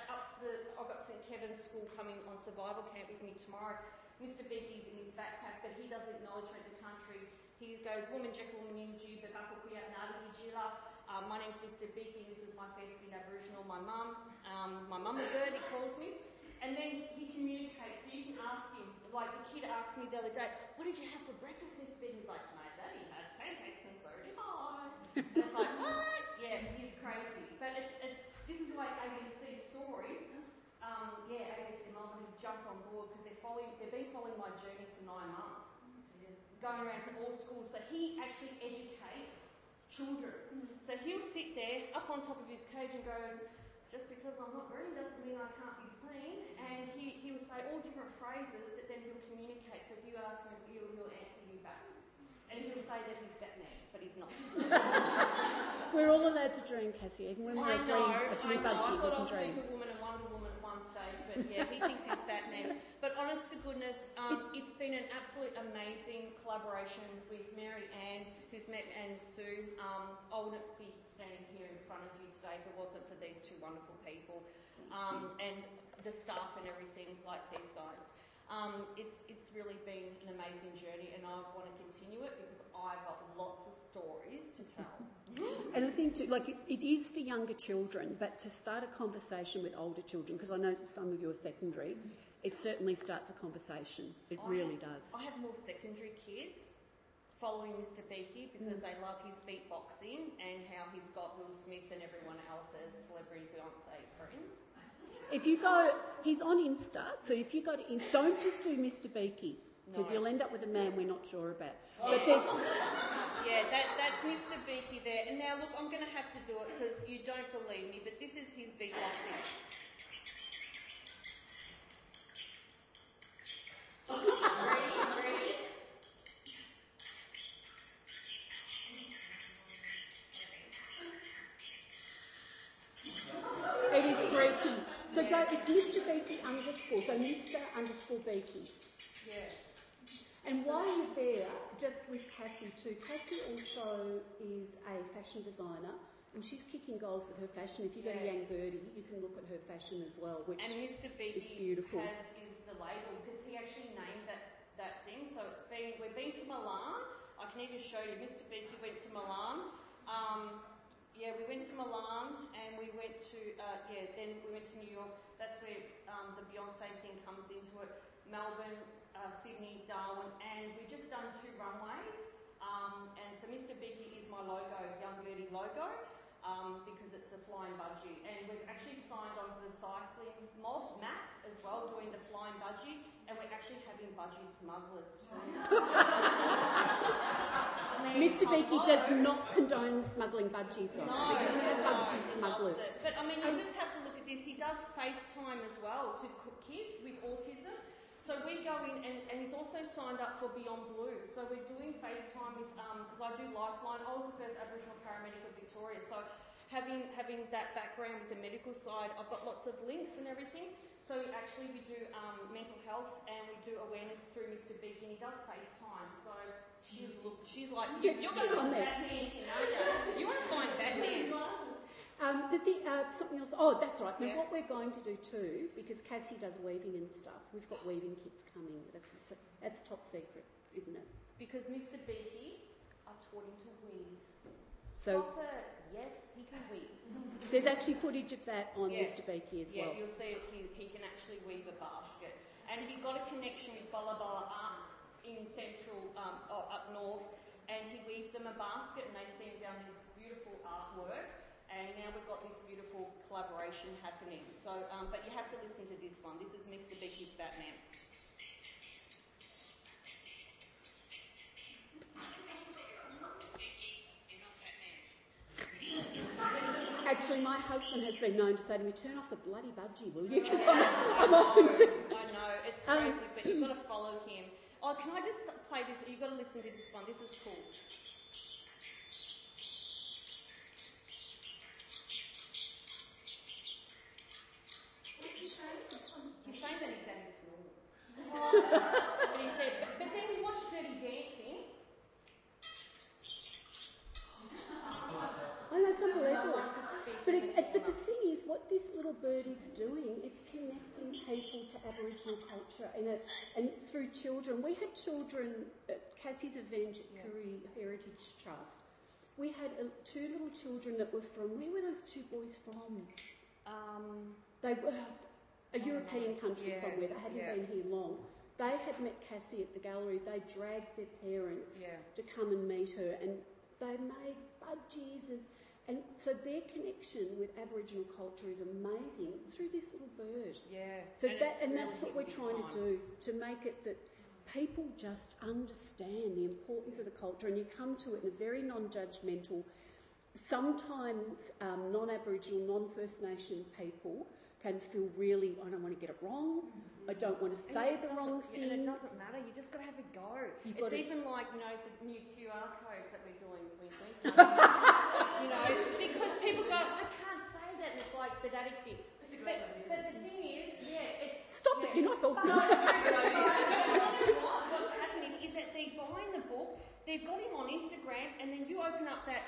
up to the, I've got St Kevin's school coming on survival camp with me tomorrow. Mr Beaky's in his backpack, but he does acknowledgement to country. He goes, woman, Jekyll, Manyinji, Babakukuya, Nadi, Gijila. Um, my name's Mr Beaky, this is my first in Aboriginal, my mum. Um, my mum a bird, he calls me. And then he communicates, so you can ask him, like the kid asked me the other day, what did you have for breakfast, Mr. Beaky? He's like, my daddy had pancakes and so did I. And it's like, what? Yeah, he's crazy. But it's, it's this is why ABC story, um, yeah, ABC Melbourne have jumped on board because they're following, they've been following my journey for nine months, going around to all schools. So he actually educates children. So he'll sit there up on top of his cage and goes, just because I'm not green doesn't mean I can't be seen. And he, he will say all different phrases, but then he'll communicate. So if you ask him, he'll, he'll answer you back. And he'll say that he's Batman, but he's not. [laughs] We're all allowed to dream, Cassie. Even when we're I a know, green, a I blue know. Budgie, we thought I was dream. Superwoman and Wonder Woman at one stage, but yeah, he thinks he's Batman. But honest to goodness, um, it's been an absolute amazing collaboration with Mary Ann, who's met and Sue. Um, I wouldn't be standing here in front of you today if it wasn't for these two wonderful people, um, and the staff and everything like these guys. Um, it's it's really been an amazing journey, and I want to continue it because I've got lots of stories to tell. [laughs] And I think too, like it, it is for younger children, but to start a conversation with older children, because I know some of you are secondary, it certainly starts a conversation. It I really have- does. I have more secondary kids following Mr. Beaky because they love his beatboxing and how he's got Will Smith and everyone else as celebrity Beyonce friends. If you go, he's on Insta, so if you go to Insta, don't just do Mr. Beaky, because No. you'll end up with a man we're not sure about. But there's, [laughs] Yeah, that, that's Mr. Beaky there. And now look, I'm going to have to do it because you don't believe me, but this is his beatboxing. [laughs] Ready? Ready? it is Beaky. So go, it's Mr. Beaky underscore, so Mr. underscore Beaky. Yeah. And while you're there, just with Cassie too, Cassie also is a fashion designer and she's kicking goals with her fashion. If you go to Yeah. Young Gertie, you can look at her fashion as well, which And Mr. Beaky is beautiful. has is the label because he actually named that, that thing. So it's been we've been to Milan. I can even show you. Mr. Beaky went to Milan. Um, yeah, we went to Milan and we went to uh, yeah. Then we went to New York. That's where um, the Beyonce thing comes into it. Melbourne, uh, Sydney, Darwin, and we've just done two runways. Um, and so Mr. Beaky is my logo, Young Gertie logo. Um, um, because it's a flying budgie. And we've actually signed on to the cycling mob map as well, doing the flying budgie, and we're actually having budgie smugglers too. [laughs] Mr. Beaky does not condone smuggling budgies, though. No, we don't have no, budgie smugglers. But I mean, you just have to look at this. He does FaceTime as well to kids with autism. So we go in, and, and he's also signed up for Beyond Blue. So we're doing FaceTime with, because I do Lifeline. I was the first Aboriginal paramedic of Victoria. So having having that background with the medical side, I've got lots of links and everything. So we actually we do um, mental health and we do awareness through Mr. Beak, and he does FaceTime. So she's look, she's like, you, you're going to there. Batman, you know, you want to find Batman. Um, the thing, uh, something else. Oh, that's right. Now, Yeah. what we're going to do too, because Cassie does weaving and stuff, we've got weaving kits coming. That's a, that's top secret, isn't it? Because Mr. Beaky, I've taught him to weave. So Stop it. Yes, he can weave. [laughs] there's actually footage of that on Yeah. Mr. Beaky as yeah, well. you'll see he, he can actually weave a basket. And he got a connection with Bula'bula Arts in central, um, oh, up north, and he weaves them a basket and they send down this beautiful artwork. And now we've got this beautiful collaboration happening. So, um, but you have to listen to this one. This is Mr. Beaky Batman. Actually, my husband has been known to say to me, "Turn off the bloody budgie, will you?" [laughs] 'Cause I'm, I'm on to I know, it's Um, crazy, but you've got to follow him. Oh, can I just play this? You've got to listen to this one. This is cool. He's saying that his daddy snores. but he said, but, but then we watched Dirty Dancing. Oh, that's unbelievable. Speaking But, in it, the it- but the corner. thing is, what this little bird is doing, it's connecting people to Aboriginal culture and, it, and through children. We had children at Cassie's at Koori Heritage Trust. We had uh, two little children that were from, where were those two boys from? Um, They were a European country Yeah, somewhere, they hadn't yeah. been here long. They had met Cassie at the gallery, they dragged their parents Yeah. to come and meet her and they made budgies and, and so their connection with Aboriginal culture is amazing through this little bird. yeah. So and that and really that's what we're trying time. to do to make it that people just understand the importance of the culture and you come to it in a very non-judgmental. Sometimes um, non-Aboriginal, non-First Nation people can feel really, I don't want to get it wrong. I don't want to say the wrong thing. And it doesn't matter. You just got to have a go. You've it's even like you know the new QR codes that we're doing. [laughs] [laughs] Wink, wink, you know, because people go, I can't say that, and it's like but adequate. But, but the thing is, yeah, it's Stop yeah. it, you're not helping. But you know what? What's happening is that they're buying the book, they've got him on Instagram, and then you open up that.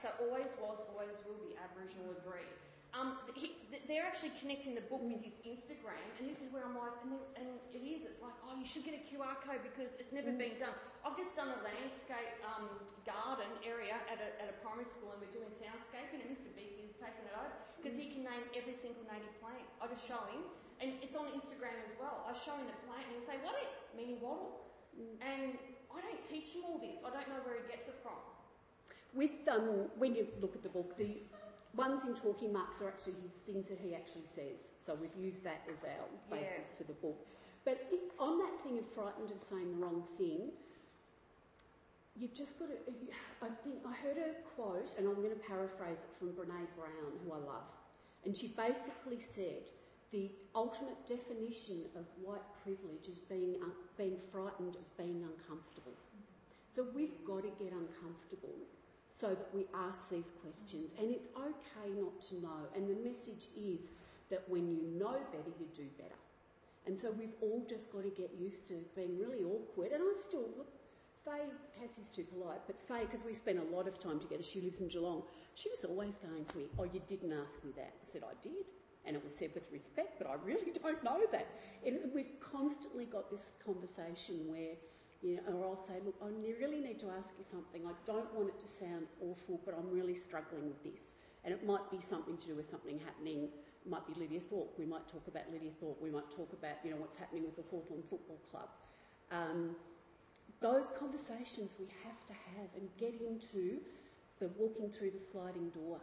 So always was, always will be Aboriginal agree. Um, he, they're actually connecting the book with his Instagram, and this is where I'm like, and, and it is. It's like, oh, you should get a QR code because it's never been done. I've just done a landscape um, garden area at a, at a primary school, and we're doing soundscaping, and Mr. Beaky has taken it over because he can name every single native plant. I just show him, and it's on Instagram as well. I show him the plant, and he'll say, "What it?" Meaning wattle. And I don't teach him all this. I don't know where he gets it from. With um, when you look at the book, the ones in talking marks are actually his things that he actually says. So we've used that as our Yeah. basis for the book. But it, on that thing of frightened of saying the wrong thing, you've just got to. I think I heard a quote, and I'm going to paraphrase it from Brene Brown, who I love, and she basically said. The ultimate definition of white privilege is being, un- being frightened of being uncomfortable. So we've got to get uncomfortable so that we ask these questions. And it's okay not to know. And the message is that when you know better, you do better. And so we've all just got to get used to being really awkward. And I'm still, look, Fay, Cassie's too polite, but Fay, because we spent a lot of time together, she lives in Geelong, she was always going to me, Oh, you didn't ask me that. I said, I did. And it was said with respect, but I really [laughs] don't know that. And we've constantly got this conversation where or I'll say, look, I really need to ask you something. I don't want it to sound awful, but I'm really struggling with this. And it might be something to do with something happening. It might be Lydia Thorpe. We might talk about Lydia Thorpe. We might talk about, you know, what's happening with the Hawthorn Football Club. Um, those conversations we have to have and get into the walking through the sliding door.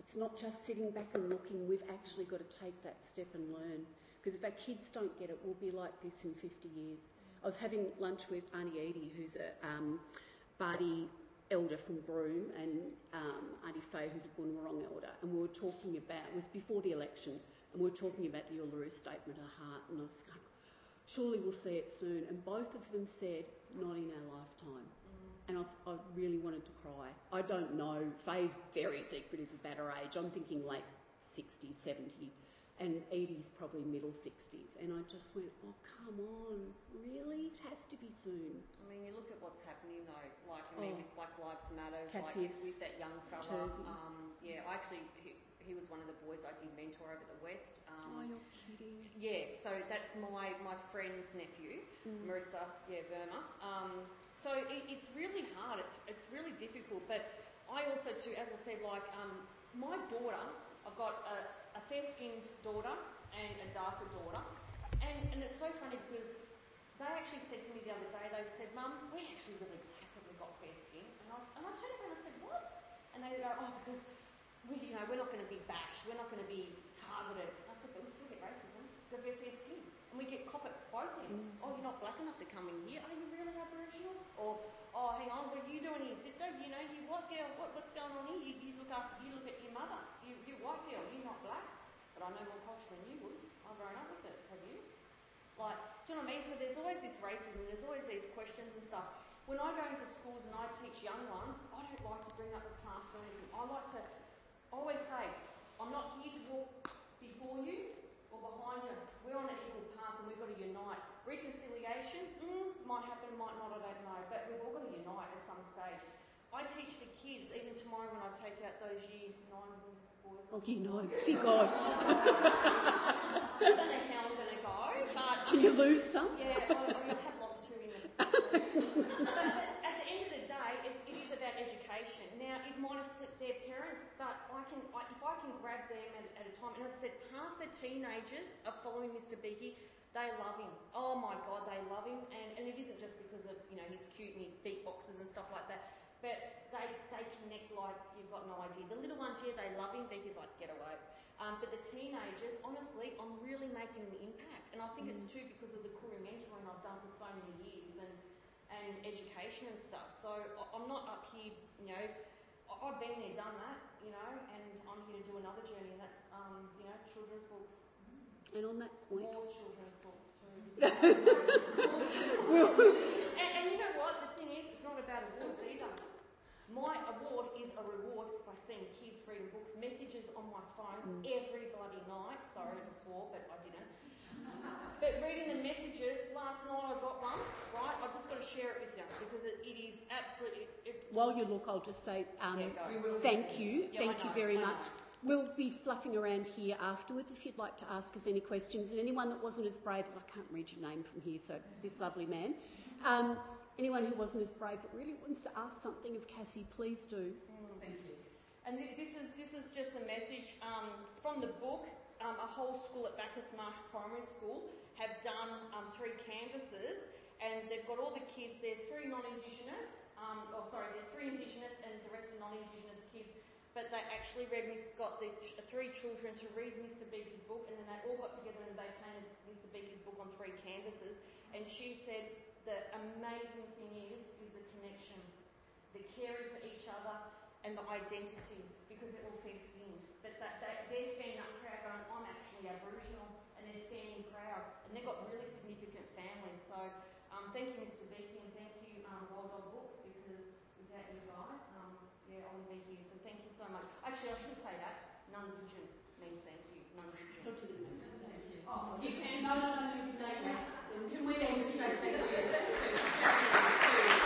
It's not just sitting back and looking, we've actually got to take that step and learn. Because if our kids don't get it, we'll be like this in 50 years. I was having lunch with Auntie Edie, who's a um, Bardi elder from Broome, and um, Auntie Fay, who's a Boonwurrung elder, and we were talking about, it was before the election, and we were talking about the Uluru Statement of Heart, and I was like, surely we'll see it soon. And both of them said, not in our lifetime. And I, I really wanted to cry. I don't know. Fay's very secretive about her age. I'm thinking late 60s, 70 and Edie's probably middle 60s. And I just went, oh, come on, really? It has to be soon. I mean, you look at what's happening though, like, I mean, Oh. with Black Lives Matters, like with that young fella. Um, yeah, I actually, he, he was one of the boys I did mentor over the West. oh, Um, you're kidding. yeah, so that's my, my friend's nephew, Mm. Marissa, yeah, Burma. Um, so it, it's really hard, it's, it's really difficult, but I also too, as I said, like, um, my daughter, I've got a, a fair-skinned daughter and a darker daughter, and, and it's so funny because they actually said to me the other day, they said, Mum, we're actually really glad that we've got fair skin. And I, was, and I turned around and I said, what? And they go, oh, because we, you know, we're not going to be bashed, we're not going to be targeted. I said, but we still get racism because we're fair skinned. And we get cop at both ends. Mm. Oh, you're not black enough to come in here. Are you really Aboriginal? Or, oh, hang on, what are you doing here, sister? You know, you white girl, what, what's going on here? You, you look after, you look at your mother. You, you white girl, you're not black. But I know more culture than you would. I've grown up with it. Have you? Like, do you know what I mean? So there's always this racism, there's always these questions and stuff. When I go into schools and I teach young ones, I don't like to bring up the past or anything. I like to always say, I'm not here to walk before you behind you. We're on an equal path and we've got to unite. Reconciliation, mm, might happen, might not, I don't know, but we've all got to unite at some stage. I teach the kids, even tomorrow when I take out those year nine boys. Oh, know, it's dear God. [laughs] I don't know how I'm going to go, but Can you lose some? yeah, I, I have lost two in the. [laughs] [laughs] but at the end of the day, it's, it is about education. Now, it might have slipped their parents, but I can, I, if I can grab them at, at a time, and as I said, half the teenagers are following Mr. Beaky. They love him. Oh my God, they love him, and, and it isn't just because of you know he's cute and he beatboxes and stuff like that. But they they connect like you've got no idea. The little ones, yeah, they love him. Becky's like, get away. Um, but the teenagers, honestly, I'm really making an impact, and I think it's too because of the Koori mentoring I've done for so many years and and education and stuff. So I'm not up here, you know. I've been there, done that, you know, and I'm here to do another journey, and that's um, you know children's books, And on that point, more children's books too. [laughs] and, and you know what? The thing is, it's not about awards either. My award is a reward by seeing kids reading books, messages on my phone every bloody night. Sorry, I just swore, but I didn't. But reading the messages, last night I got one, right? I've just got to share it with you because it, it is absolutely. It, while you look, I'll just say um, Yeah, go. We will thank you. Yeah, thank I you very much. We'll be fluffing around here afterwards if you'd like to ask us any questions. And anyone that wasn't as brave as I can't read your name from here, so this lovely man. Um, anyone who wasn't as brave but really wants to ask something of Cassie, please do. Thank you. And thi- this is this is just a message um, from the book. Um, a whole school at Bacchus Marsh Primary School have done um, three canvases, and they've got all the kids. There's three non-Indigenous. Um, oh, sorry, there's three Indigenous, and the rest are non-Indigenous kids. But they actually read got the three children to read Mr. Beaky's book, and then they all got together and they painted Mr. Beaky's book on three canvases. And she said the amazing thing is is the connection the caring for each other, and the identity, because it all fits in. But that, that they're standing up proud, going, I'm actually Aboriginal, and they're standing proud, and they've got really significant families. So, um, thank you, Mr. Beaky, and thank you, um, Wild Dog Books, because without you guys, um, yeah, I wouldn't be here. So, thank you so much. Actually, I should say that Nundigen means thank you. To the members. Thank you. Oh, you can. No, no, no, no, you. [laughs] Can we all just say thank you [laughs] to Jacqueline,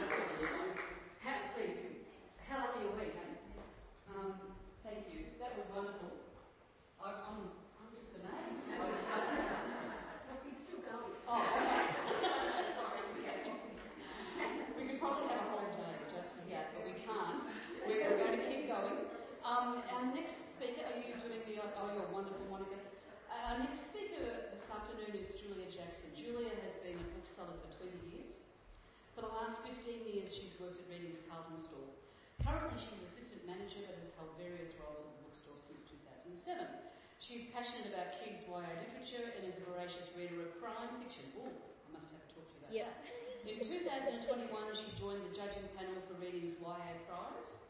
to How, please, how lucky are we, hey? Um, thank you. That was wonderful. I, I'm, I'm just amazed. I was like, he's still going. Oh, okay. Sorry. We could probably have a whole day just for that, but we can't. We're, we're going to keep going. Um, our next speaker, are you doing the, oh, you're wonderful, Monica. Uh, our next speaker this afternoon friend is Julia Jackson. Julia has been a bookseller for 20 years. For the last 15 years, she's worked at Readings Carlton store. Currently, she's assistant manager but has held various roles at the bookstore since 2007. She's passionate about kids' YA literature and is a voracious reader of crime fiction. Oh, I must have a talk to you about Yeah. that. In 2021, she joined the judging panel for Readings YA Prize,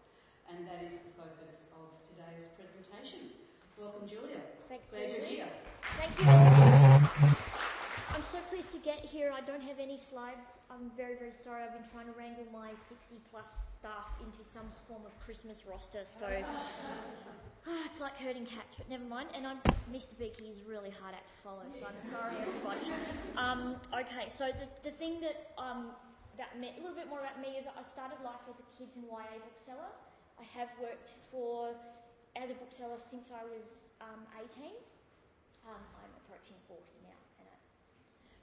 and that is the focus of today's presentation. Welcome, Julia. Thanks, Glad you're here. Thank you. I'm so pleased to get here. I don't have any slides. I'm very, very sorry. I've been trying to wrangle my 60 plus staff into some form of Christmas roster, so [laughs] [sighs] it's like herding cats, but never mind. And I'm, Mr. Beaky is really hard act to follow, so I'm sorry, everybody. Um, okay, so the, the thing that um, that me, a little bit more about me is I started life as a kids and YA bookseller. I have worked for as a bookseller since I was um, 18. Um, I'm approaching 40 now, and I,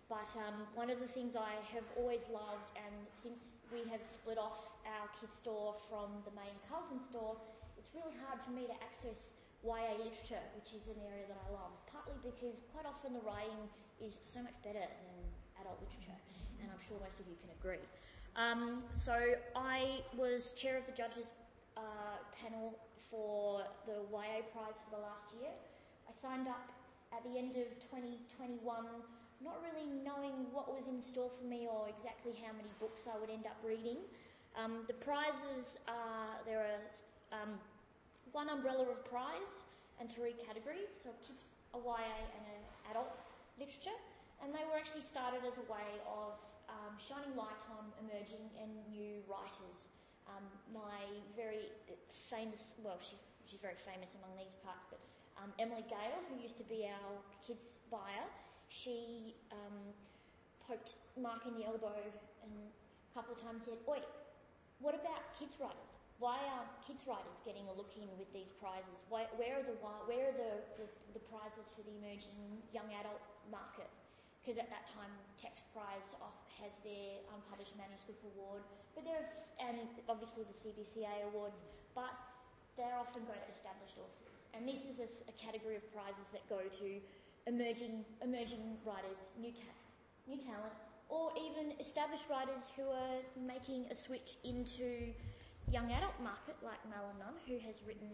but um, one of the things I have always loved, and since we have split off our kids store from the main Carlton store, it's really hard for me to access YA literature, which is an area that I love. Partly because quite often the writing is so much better than adult literature, and I'm sure most of you can agree. Um, so I was chair of the judges uh, panel for the YA prize for the last year. I signed up at the end of 2021, not really knowing what was in store for me or exactly how many books I would end up reading. Um, the prizes are there are um, one umbrella of prize and three categories, so kids, a YA and an adult literature, and they were actually started as a way of um, shining light on emerging and new writers. Um, my very famous, well, she, she's very famous among these parts, but um, Emily Gale, who used to be our kids buyer, she um, poked Mark in the elbow and a couple of times said, Oi, what about kids writers? Why aren't kids writers getting a look in with these prizes? Why, where are the where are the, the, the prizes for the emerging young adult market? Because at that time, Text Prize has their unpublished manuscript award, but there are, and obviously the CBCA awards, but they're often go to established authors. And this is a, a category of prizes that go to emerging emerging writers, new ta- new talent, or even established writers who are making a switch into young adult market, like Malla Nunn, who has written.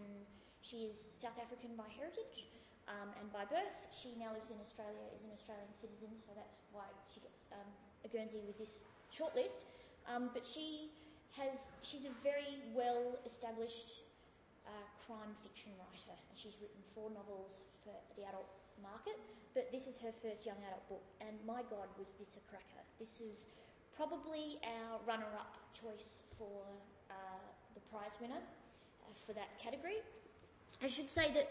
She is South African by heritage um, and by birth. She now lives in Australia, is an Australian citizen, so that's why she gets um, a Guernsey with this shortlist. Um, but she has. She's a very well established uh, crime fiction writer, and she's written four novels for the adult market. But this is her first young adult book, and my God, was this a cracker! This is probably our runner-up choice for uh, the prize winner uh, for that category. I should say that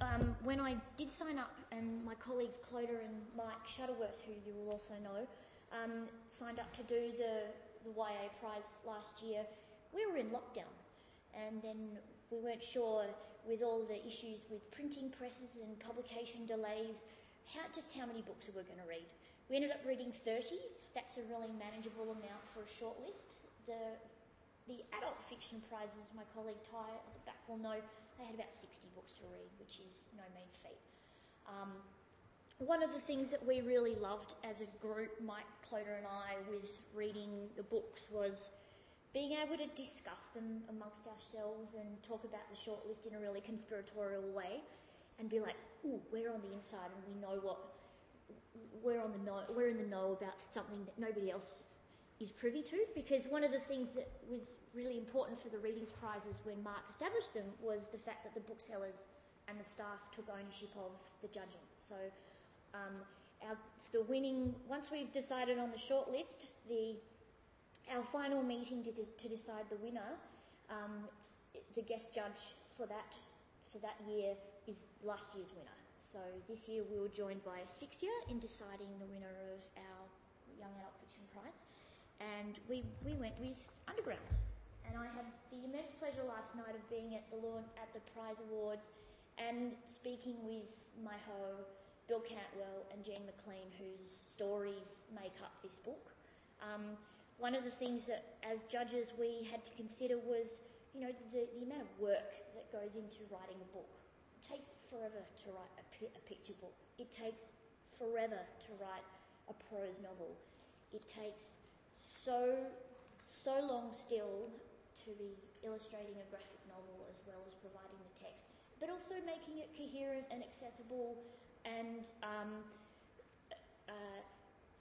um, when I did sign up, and my colleagues Clodagh and Mike Shuttleworth, who you will also know, um, signed up to do the, the YA prize last year, we were in lockdown. And then we weren't sure, with all the issues with printing presses and publication delays, how, just how many books are we going to read. We ended up reading 30. That's a really manageable amount for a short list. The, the adult fiction prizes, my colleague Tye at the back will know, they had about 60 books to read, which is no mean feat. Um, one of the things that we really loved as a group, Mike Clodagh and I, with reading the books was being able to discuss them amongst ourselves and talk about the shortlist in a really conspiratorial way and be like, ooh, we're on the inside and we know what we're on the know, we're in the know about something that nobody else is privy to. Because one of the things that was really important for the readings prizes when Mark established them was the fact that the booksellers and the staff took ownership of the judging. So um, our, the winning once we've decided on the shortlist, the our final meeting to, to decide the winner, um, the guest judge for that for that year is last year's winner. So this year we were joined by Asphyxia in deciding the winner of our Young Adult Fiction Prize, and we we went with Underground. And I had the immense pleasure last night of being at the at the prize awards and speaking with my ho, Bill Cantwell and Jean McLean, whose stories make up this book. Um, one of the things that, as judges, we had to consider was, you know, the, the amount of work that goes into writing a book. It takes forever to write a, a picture book. It takes forever to write a prose novel. It takes so so long still to be illustrating a graphic novel as well as providing the text, but also making it coherent and accessible and um, uh,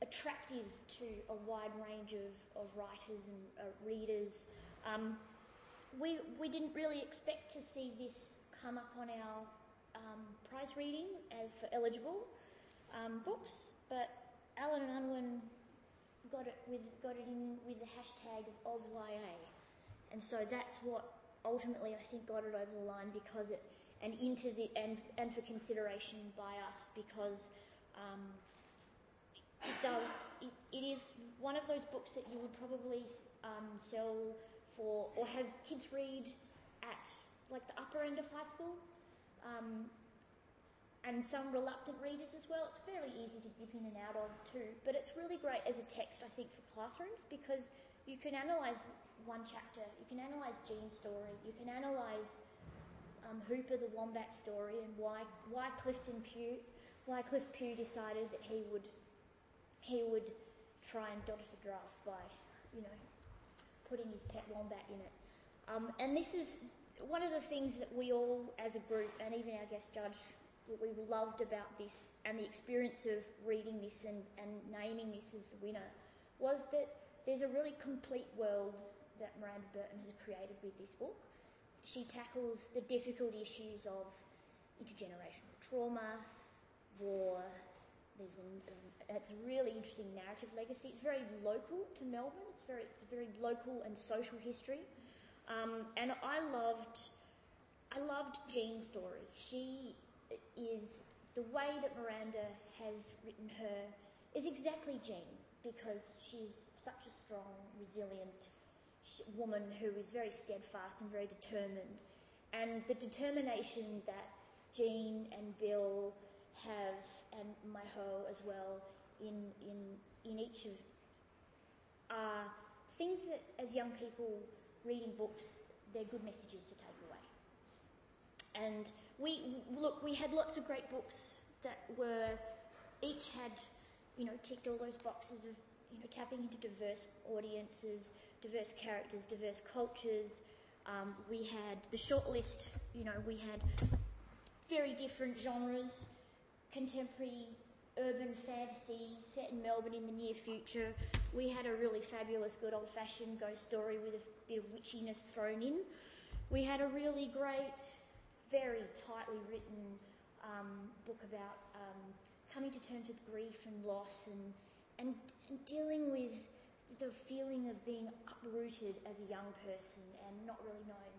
attractive to a wide range of, of writers and uh, readers. Um, we, we didn't really expect to see this come up on our um, prize reading as for eligible um, books, but Allen and Unwin got it with got it in with the hashtag of AusYA, and so that's what ultimately I think got it over the line because it and into the and and for consideration by us because um, it does it, it is one of those books that you would probably um, sell for or have kids read at like the upper end of high school. Um, and some reluctant readers as well. It's fairly easy to dip in and out of too, but it's really great as a text, I think, for classrooms because you can analyse one chapter, you can analyse Jean's story, you can analyse um, Hooper the Wombat story and why why Clifton Pugh why Cliff Pugh decided that he would he would try and dodge the draft by you know putting his pet wombat in it. Um, and this is one of the things that we all, as a group, and even our guest judge we loved about this and the experience of reading this and, and naming this as the winner was that there's a really complete world that Miranda Burton has created with this book. She tackles the difficult issues of intergenerational trauma, war. There's an, um, it's a really interesting narrative legacy. It's very local to Melbourne. It's very it's a very local and social history. Um, and I loved I loved Jean's story. She is the way that Miranda has written her is exactly Jean because she's such a strong, resilient woman who is very steadfast and very determined. And the determination that Jean and Bill have, and Myho as well, in, in, in each of, are things that as young people reading books, they're good messages to take away. And we look, we had lots of great books that were each had, you know, ticked all those boxes of, you know, tapping into diverse audiences, diverse characters, diverse cultures. Um, we had the shortlist, you know, we had very different genres, contemporary urban fantasy set in Melbourne in the near future. We had a really fabulous, good old fashioned ghost story with a bit of witchiness thrown in. We had a really great very tightly written um, book about um, coming to terms with grief and loss and, and, and dealing with the feeling of being uprooted as a young person and not really knowing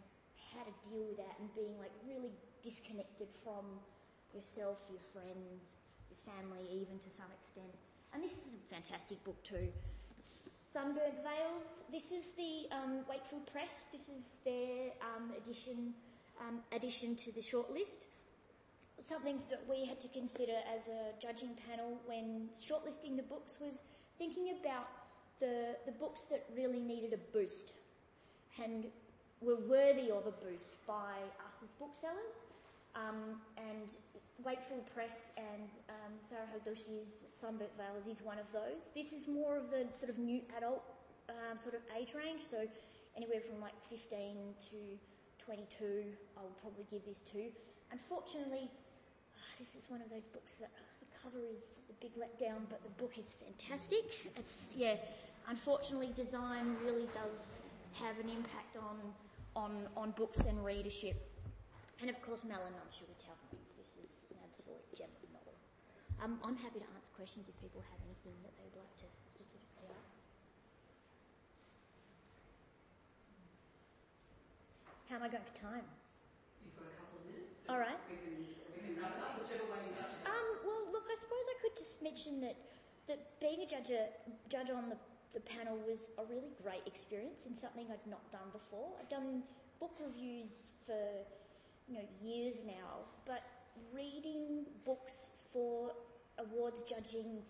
how to deal with that and being like really disconnected from yourself, your friends, your family, even to some extent. And this is a fantastic book too. Sunburnt Veils. This is the um, Wakefield Press. This is their um, edition um, addition to the shortlist. Something that we had to consider as a judging panel when shortlisting the books was thinking about the, the books that really needed a boost and were worthy of a boost by us as booksellers. Um, and Wakefield Press and um, Sara Haghdoosti's Sunburnt Veils is one of those. This is more of the sort of new adult um, sort of age range, so anywhere from like 15 to 22, I will probably give this to. Unfortunately, oh, this is one of those books that oh, the cover is a big letdown, but the book is fantastic. It's yeah. Unfortunately, design really does have an impact on on on books and readership. And of course, Melon, I'm sure tell this is absolute gem of novel. Um, I'm happy to answer questions if people have anything that they would like to specifically ask. How am I going for time? You've got a couple of minutes. All right. We can, we can wrap up, whichever way you'd like to go. Um, well, look, I suppose I could just mention that, that being a judge, a judge on the, the panel was a really great experience and something I'd not done before. I've done book reviews for you know years now, but reading books for awards judging,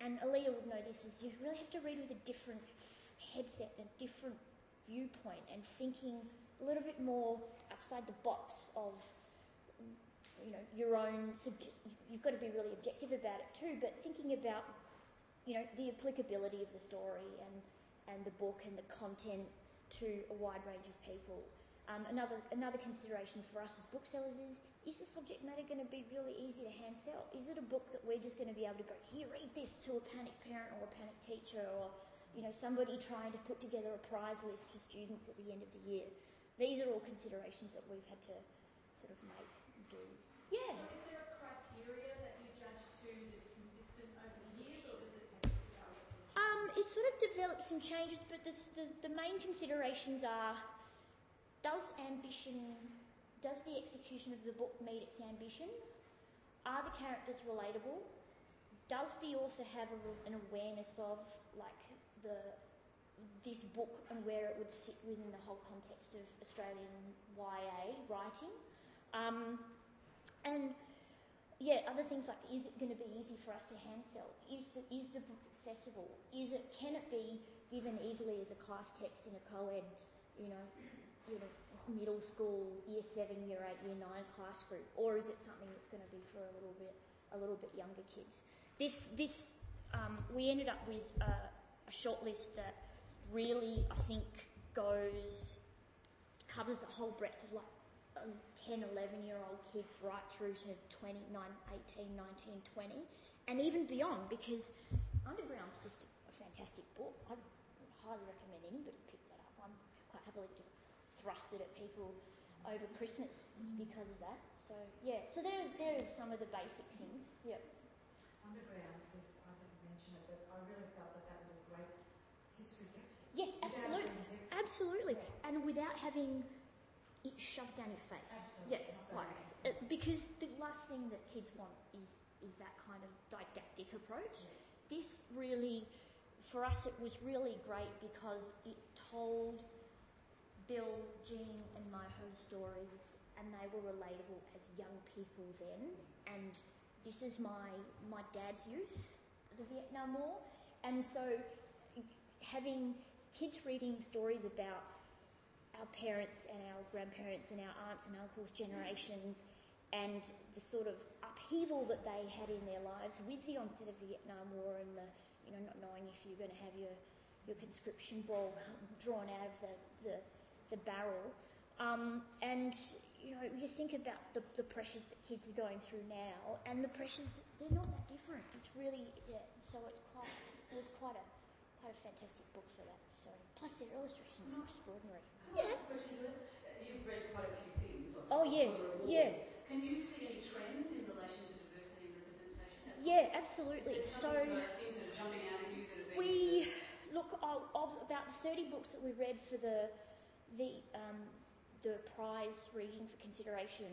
and Alida would know this, is you really have to read with a different headset, and a different viewpoint, and thinking a little bit more outside the box of you know, your own, you've got to be really objective about it too, but thinking about, you know, the applicability of the story and, and the book and the content to a wide range of people. Um, another, another consideration for us as booksellers is, is the subject matter going to be really easy to hand sell? Is it a book that we're just going to be able to go, here, read this to a panic parent or a panic teacher or, you know, somebody trying to put together a prize list for students at the end of the year? These are all considerations that we've had to sort of make do. Yeah. So is there a criteria that you judge to that's consistent over the years, or does it have to develop? Um, it sort of developed some changes, but this, the the main considerations are: does ambition, does the execution of the book meet its ambition? Are the characters relatable? Does the author have a, an awareness of like the this book and where it would sit within the whole context of Australian YA writing? Um, and yeah, other things like is it going to be easy for us to hand sell? Is the is the book accessible? Is it can it be given easily as a class text in a co-ed, you know, you know, middle school, year seven, year eight, year nine class group, or is it something that's going to be for a little bit a little bit younger kids? This this um, we ended up with a, a shortlist that really I think goes covers the whole breadth of like um, 10, 11 year old kids right through to 29, 18, 19, 20, and even beyond because Underground's just a fantastic book. I would highly recommend anybody pick that up. I'm quite happily to thrust it at people over Christmas because of that. So yeah, so there, there are some of the basic things. Yep. Underground, didn't mention it, but I really felt that that was a great history textbook. Yes, absolutely, absolutely, and without having it shoved down your face. Absolutely. Yeah, like because the last thing that kids want is is that kind of didactic approach. Yeah. This really, for us, it was really great because it told Bill, Jean, and Myho stories, and they were relatable as young people then. And this is my my dad's youth, the Vietnam War, and so having kids reading stories about our parents and our grandparents and our aunts and uncles' generations and the sort of upheaval that they had in their lives with the onset of the Vietnam War and the, you know, not knowing if you're going to have your, your conscription ball [laughs] drawn out of the, the, the barrel. Um, and, you know, you think about the, the pressures that kids are going through now and the pressures, they're not that different. It's really, yeah, so it's quite, it was quite a, quite a fantastic book for that. So, plus their illustrations are extraordinary. Yeah. You've read quite a few things. Oh yeah, yeah. Can you see any trends in relation to diversity and representation? Yeah, absolutely. So things that are jumping out at you that have been. We look of, of about the 30 books that we read for the the um, the prize reading for consideration.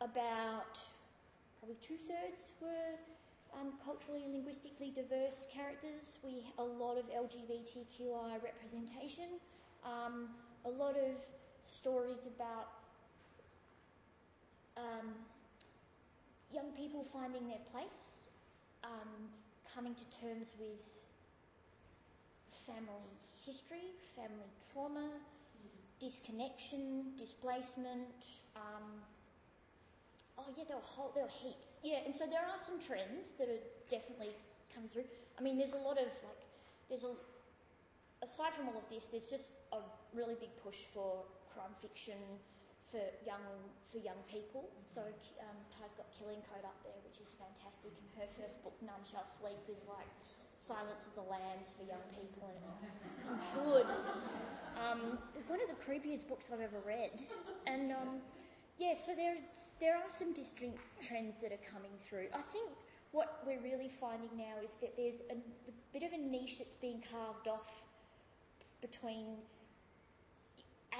About probably two thirds were um, culturally and linguistically diverse characters. We a lot of LGBTQI representation. Um, a lot of stories about um, young people finding their place, um, coming to terms with family history, family trauma, disconnection, displacement. Um, oh yeah, there were whole, there were heaps. Yeah, and so there are some trends that are definitely coming through. I mean, there's a lot of like, there's a aside from all of this, there's just a really big push for crime fiction for young for young people. So um, Tye's got Killing Code up there, which is fantastic, and her first book, None Shall Sleep, is like Silence of the Lambs for young people, and it's good. Um, it's one of the creepiest books I've ever read, and um, yeah, so there there are some distinct trends that are coming through. I think what we're really finding now is that there's a, a bit of a niche that's being carved off between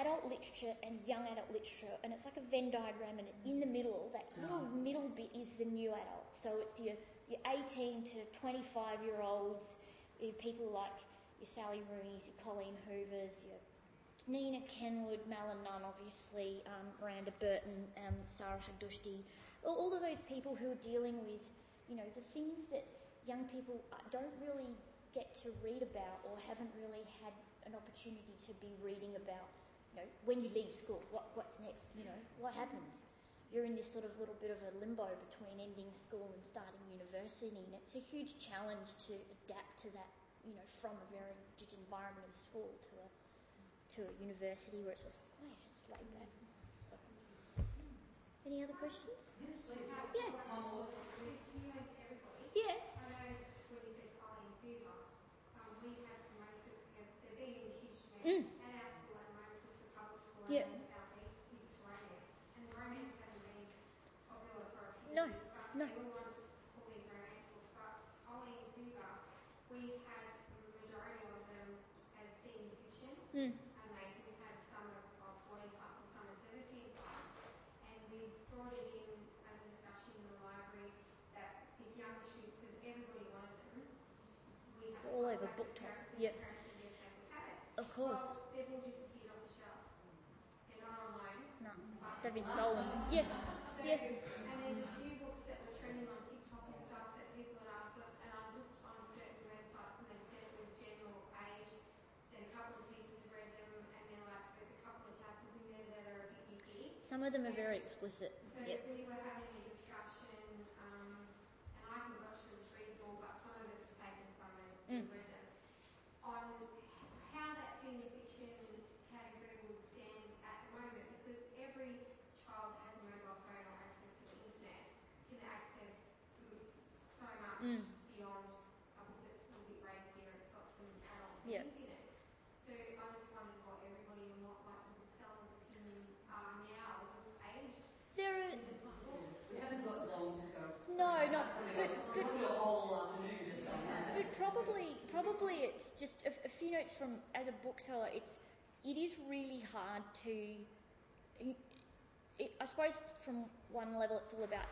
adult literature and young adult literature, and it's like a Venn diagram, and in the middle, that little middle bit is the new adult. So it's your, your 18 to 25 year olds, people like your Sally Rooney's, your Colleen Hoovers, your Nina Kenwood, Malla Nunn, obviously, um, Miranda Burton, um, Sara Haghdoosti, all, all of those people who are dealing with, you know, the things that young people don't really get to read about or haven't really had an opportunity to be reading about you know, when you leave school, what, what's next? You know, what happens? You're in this sort of little bit of a limbo between ending school and starting university, and it's a huge challenge to adapt to that, you know, from a very rigid environment of school to a to a university where it's just, oh yeah, it's like that. So, any other questions? Yes. Yeah. One more. Mm. To, to you and to everybody. Yeah. I know when you said Colleen Hoover, um, we have promoted, have, they've been in huge Mm. demand at our school at the moment, just the public school Yeah. in the southeast, is romance. And romance hasn't been popular for a few No, years, but no. we all want all these romance books. But Colleen we had the majority of them as senior fiction, Mm. and they we had some of, of 14 plus and some of 17 plus. And we brought it in as a discussion in the library that if younger students, because everybody wanted them, we had All over book the and yep. the parents said yes, they would have it. Of course. Well, they've all disappeared off the shelf. They're not on loan. No, they've been stolen. Yeah. So, Yeah. and there's a few books that were trending on TikTok and stuff that people had asked us, and I looked on certain websites and they said it was general age. Then a couple of teachers have read them, and then like there's a couple of chapters in there that are a bit iffy. Some of them are very explicit. So Yep. we were having a discussion, um, and I haven't got to read it all, but some of us have taken some and still Mm. read them, on how that senior fiction category would stand at the moment, because every child that has a mobile phone or access to the internet can access mm, so much Mm. beyond a book that's a little bit racier, it's got some adult Yep. things in it. So I just wondered what everybody and what like the booksellers' opinion are now with age There are limits on books. We haven't got long to go. no, no, We've but, got- but we want to do a whole afternoon just on that. But probably, probably it's just a, a few notes from as a bookseller. It's it is really hard to. It, I suppose from one level, it's all about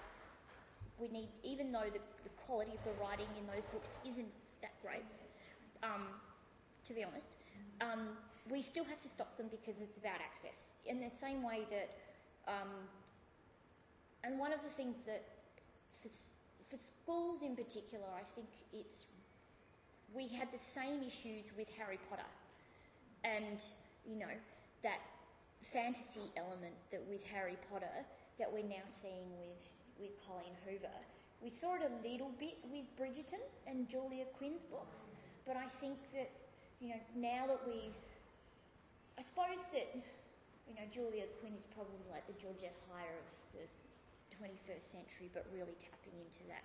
we need, even though the, the quality of the writing in those books isn't that great, um, to be honest, um, we still have to stop them because it's about access. In the same way that, um, and one of the things that for, for schools in particular, I think it's we had the same issues with Harry Potter, and you know that fantasy element that with Harry Potter that we're now seeing with with Colleen Hoover. We saw it a little bit with Bridgerton and Julia Quinn's books, but I think that you know now that we, I suppose that you know Julia Quinn is probably like the Georgette Heyer of the 21st century, but really tapping into that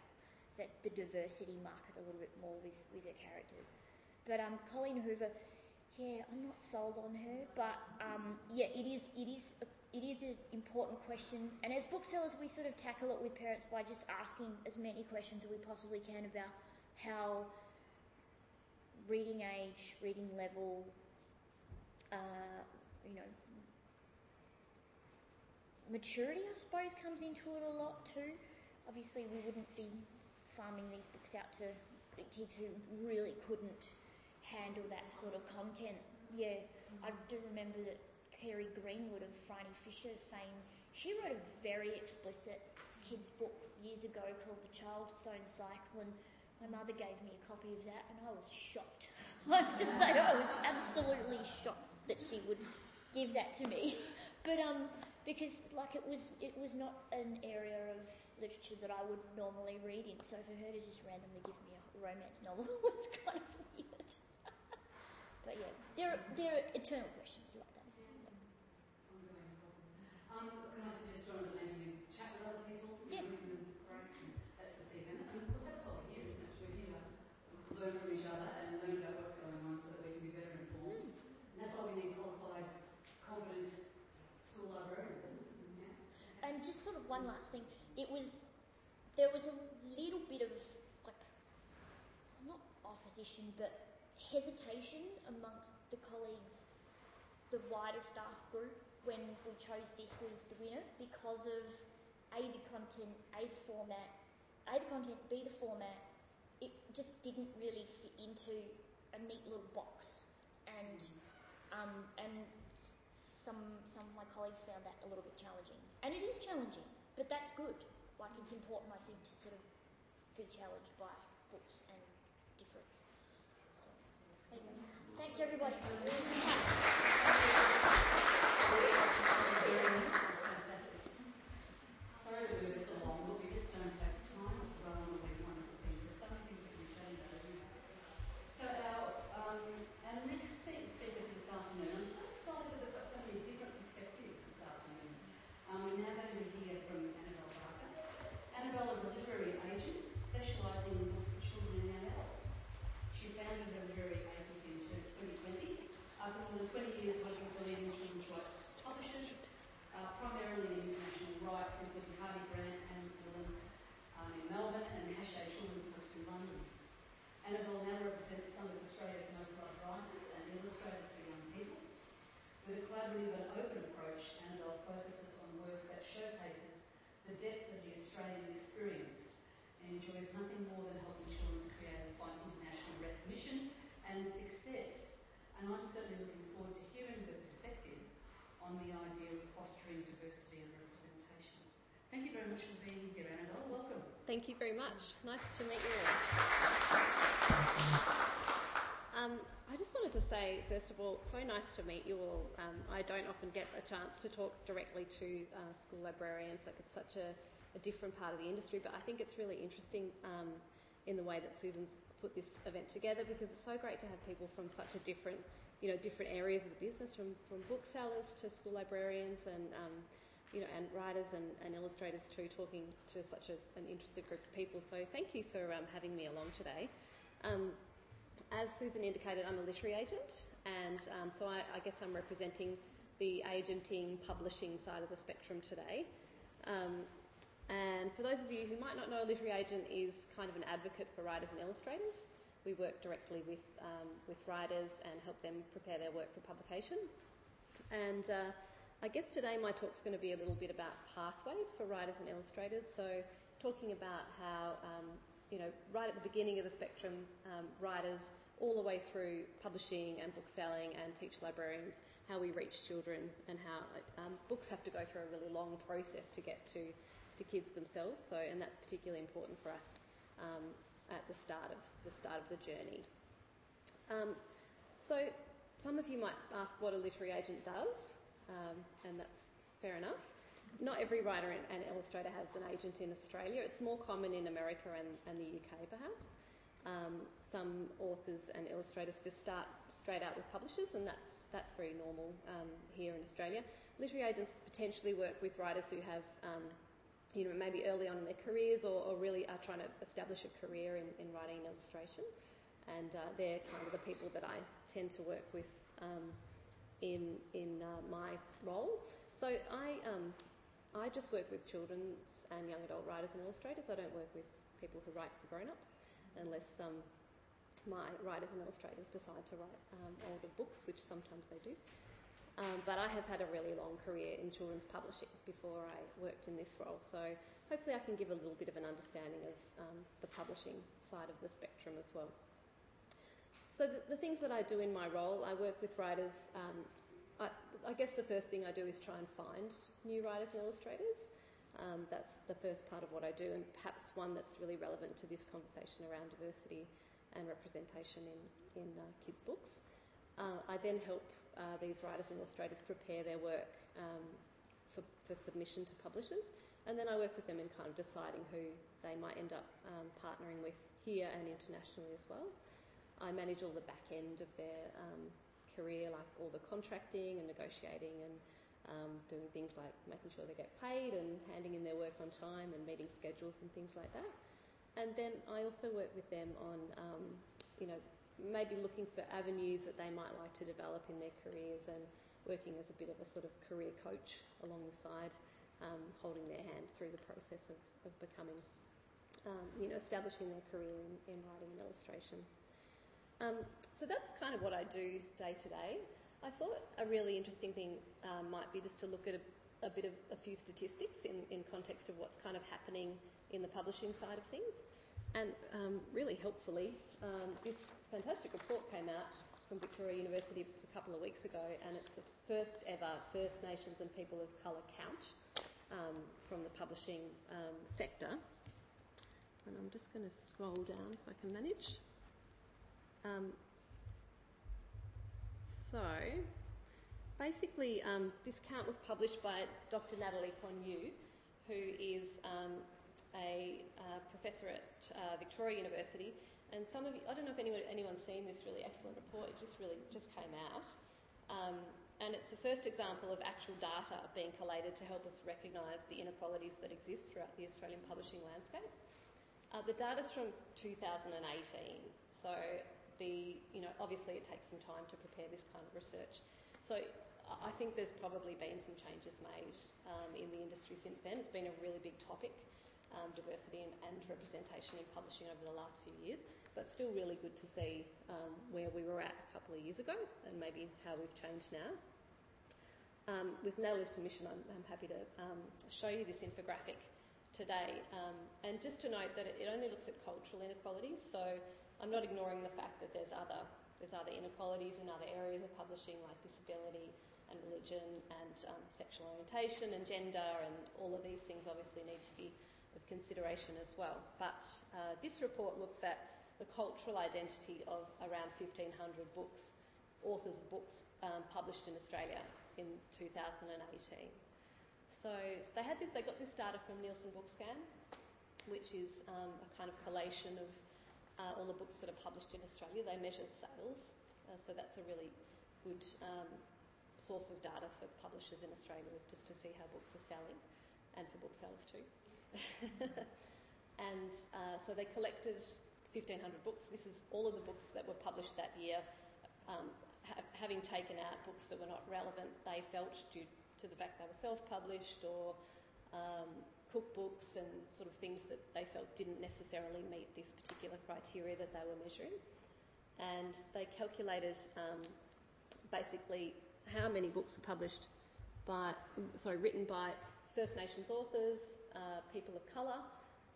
that the diversity market a little bit more with, with her characters. But um, Colleen Hoover, yeah, I'm not sold on her, but um, yeah, it is it is a, it is an important question. And as booksellers, we sort of tackle it with parents by just asking as many questions as we possibly can about how reading age, reading level, uh, you know, maturity, I suppose, comes into it a lot too. Obviously, we wouldn't be farming these books out to kids who really couldn't handle that sort of content. Yeah, I do remember that Kerry Greenwood of Phryne Fisher fame, she wrote a very explicit kids book years ago called The Childstone Cycle, and my mother gave me a copy of that, and I was shocked. [laughs] I have to say, I was absolutely shocked that she would give that to me. [laughs] But um, because like it was, it was not an area of literature that I would normally read in. So for her to just randomly give me a romance novel [laughs] was kind of weird. [laughs] but yeah, there are, there are eternal questions like that. Um, can I suggest, John, maybe you chat with other people? Yeah. know, in the breaks, and that's the thing. And, and of course, that's why we're here, isn't it? We're here to learn from each other and learn about what's going on so that we can be better informed. And that's why we need qualified, competent school librarians. Yeah. And just sort of one last thing, it was there was a little bit of like not opposition but hesitation amongst the colleagues, the wider staff group when we chose this as the winner because of a the content, a the format, a the content, b the format. It just didn't really fit into a neat little box, and um, and some some of my colleagues found that a little bit challenging, and it is challenging, but that's good. Like it's important, I think, to sort of be challenged by books and difference. So, anyway, thanks everybody. Annabel now represents some of Australia's most loved writers and illustrators for young people. With a collaborative and open approach, Annabel focuses on work that showcases the depth of the Australian experience and enjoys nothing more than helping children's creators find international recognition and success. And I'm certainly looking forward to hearing her perspective on the idea of fostering diversity and representation. Thank you very much for being here, Anna. Thank you very much. Nice to meet you all. Um, I just wanted to say, first of all, so nice to meet you all. Um, I don't often get a chance to talk directly to uh, school librarians, like it's such a, a, different part of the industry, but I think it's really interesting um, in the way that Susan's put this event together because it's so great to have people from such a different, you know, different areas of the business, from, from booksellers to school librarians and, um, you know, and writers and, and, illustrators too, talking to such a, an interested group of people. So thank you for um, having me along today. Um, as Susan indicated, I'm a literary agent, and um, so I, I, guess I'm representing the agenting publishing side of the spectrum today. Um, and for those of you who might not know, a literary agent is kind of an advocate for writers and illustrators. We work directly with um, with writers and help them prepare their work for publication. And uh, I guess today my talk's going to be a little bit about pathways for writers and illustrators. So talking about how um, you know, right at the beginning of the spectrum, um, writers all the way through publishing and book selling and teacher librarians, how we reach children and how um, books have to go through a really long process to get to, to kids themselves. So, and that's particularly important for us um, at the start of the start of the journey. Um, so, some of you might ask what a literary agent does, um, and that's fair enough not every writer and, illustrator has an agent in Australia. It's more common in America and, and the UK, perhaps. Um, some authors and illustrators just start straight out with publishers, and that's that's very normal um, here in Australia. Literary agents potentially work with writers who have, um, you know, maybe early on in their careers or, or, really are trying to establish a career in, in writing and illustration, and uh, they're kind of the people that I tend to work with um, in in uh, my role. So I um, I just work with children's and young adult writers and illustrators. I don't work with people who write for grown-ups unless um, my writers and illustrators decide to write um, older books, which sometimes they do. Um, but I have had a really long career in children's publishing before I worked in this role, so hopefully I can give a little bit of an understanding of um, the publishing side of the spectrum as well. So the, the, things that I do in my role, I work with writers um, I, I, guess the first thing I do is try and find new writers and illustrators. Um, that's the first part of what I do, and perhaps one that's really relevant to this conversation around diversity and representation in, in uh, kids' books. Uh, I then help uh, these writers and illustrators prepare their work um, for, for, submission to publishers, and then I work with them in kind of deciding who they might end up um, partnering with here and internationally as well. I manage all the back end of their um, career, like all the contracting and negotiating and um, doing things like making sure they get paid and handing in their work on time and meeting schedules and things like that. And then I also work with them on, um, you know, maybe looking for avenues that they might like to develop in their careers and working as a bit of a sort of career coach along the side, um, holding their hand through the process of, of becoming, um, you know, establishing their career in, in writing and illustration. Um, so that's kind of what I do day to day. I thought a really interesting thing um, might be just to look at a, a bit of a few statistics in, in context of what's kind of happening in the publishing side of things. And um, really helpfully, um, this fantastic report came out from Victoria University a couple of weeks ago, and it's the first ever First Nations and People of Colour count um, from the publishing um, sector. And I'm just going to scroll down if I can manage. Um, so, basically, um, this count was published by Dr. Natalie Kon-yu, who is um, a uh, professor at uh, Victoria University. And some of you, I don't know if anyone, anyone's seen this really excellent report. It just really just came out. Um, and it's the first example of actual data being collated to help us recognise the inequalities that exist throughout the Australian publishing landscape. Uh, the data's from 2018, so you know, obviously it takes some time to prepare this kind of research. So I think there's probably been some changes made um, in the industry since then. It's been a really big topic, um, diversity and, and, representation in publishing over the last few years, but still really good to see um, where we were at a couple of years ago and maybe how we've changed now. Um, with Natalie's permission, I'm, I'm happy to um, show you this infographic today. Um, and just to note that it only looks at cultural inequalities, so I'm not ignoring the fact that there's other there's other inequalities in other areas of publishing like disability, and religion and um, sexual orientation and gender and all of these things obviously need to be of consideration as well. But uh, this report looks at the cultural identity of around 1,500 books, authors of books um, published in Australia in 2018. So they had this, they got this data from Nielsen Bookscan, which is um, a kind of collation of uh, all the books that are published in Australia. They measure sales, uh, so that's a really good um, source of data for publishers in Australia, just to see how books are selling, and for booksellers too. [laughs] and uh, so they collected 1,500 books. This is all of the books that were published that year. Um, ha- having taken out books that were not relevant, they felt due to the fact they were self-published or um, cookbooks and sort of they felt didn't necessarily meet this particular criteria that they were measuring. And they calculated um, basically how many books were published by, sorry, written by First Nations authors, uh, people of colour,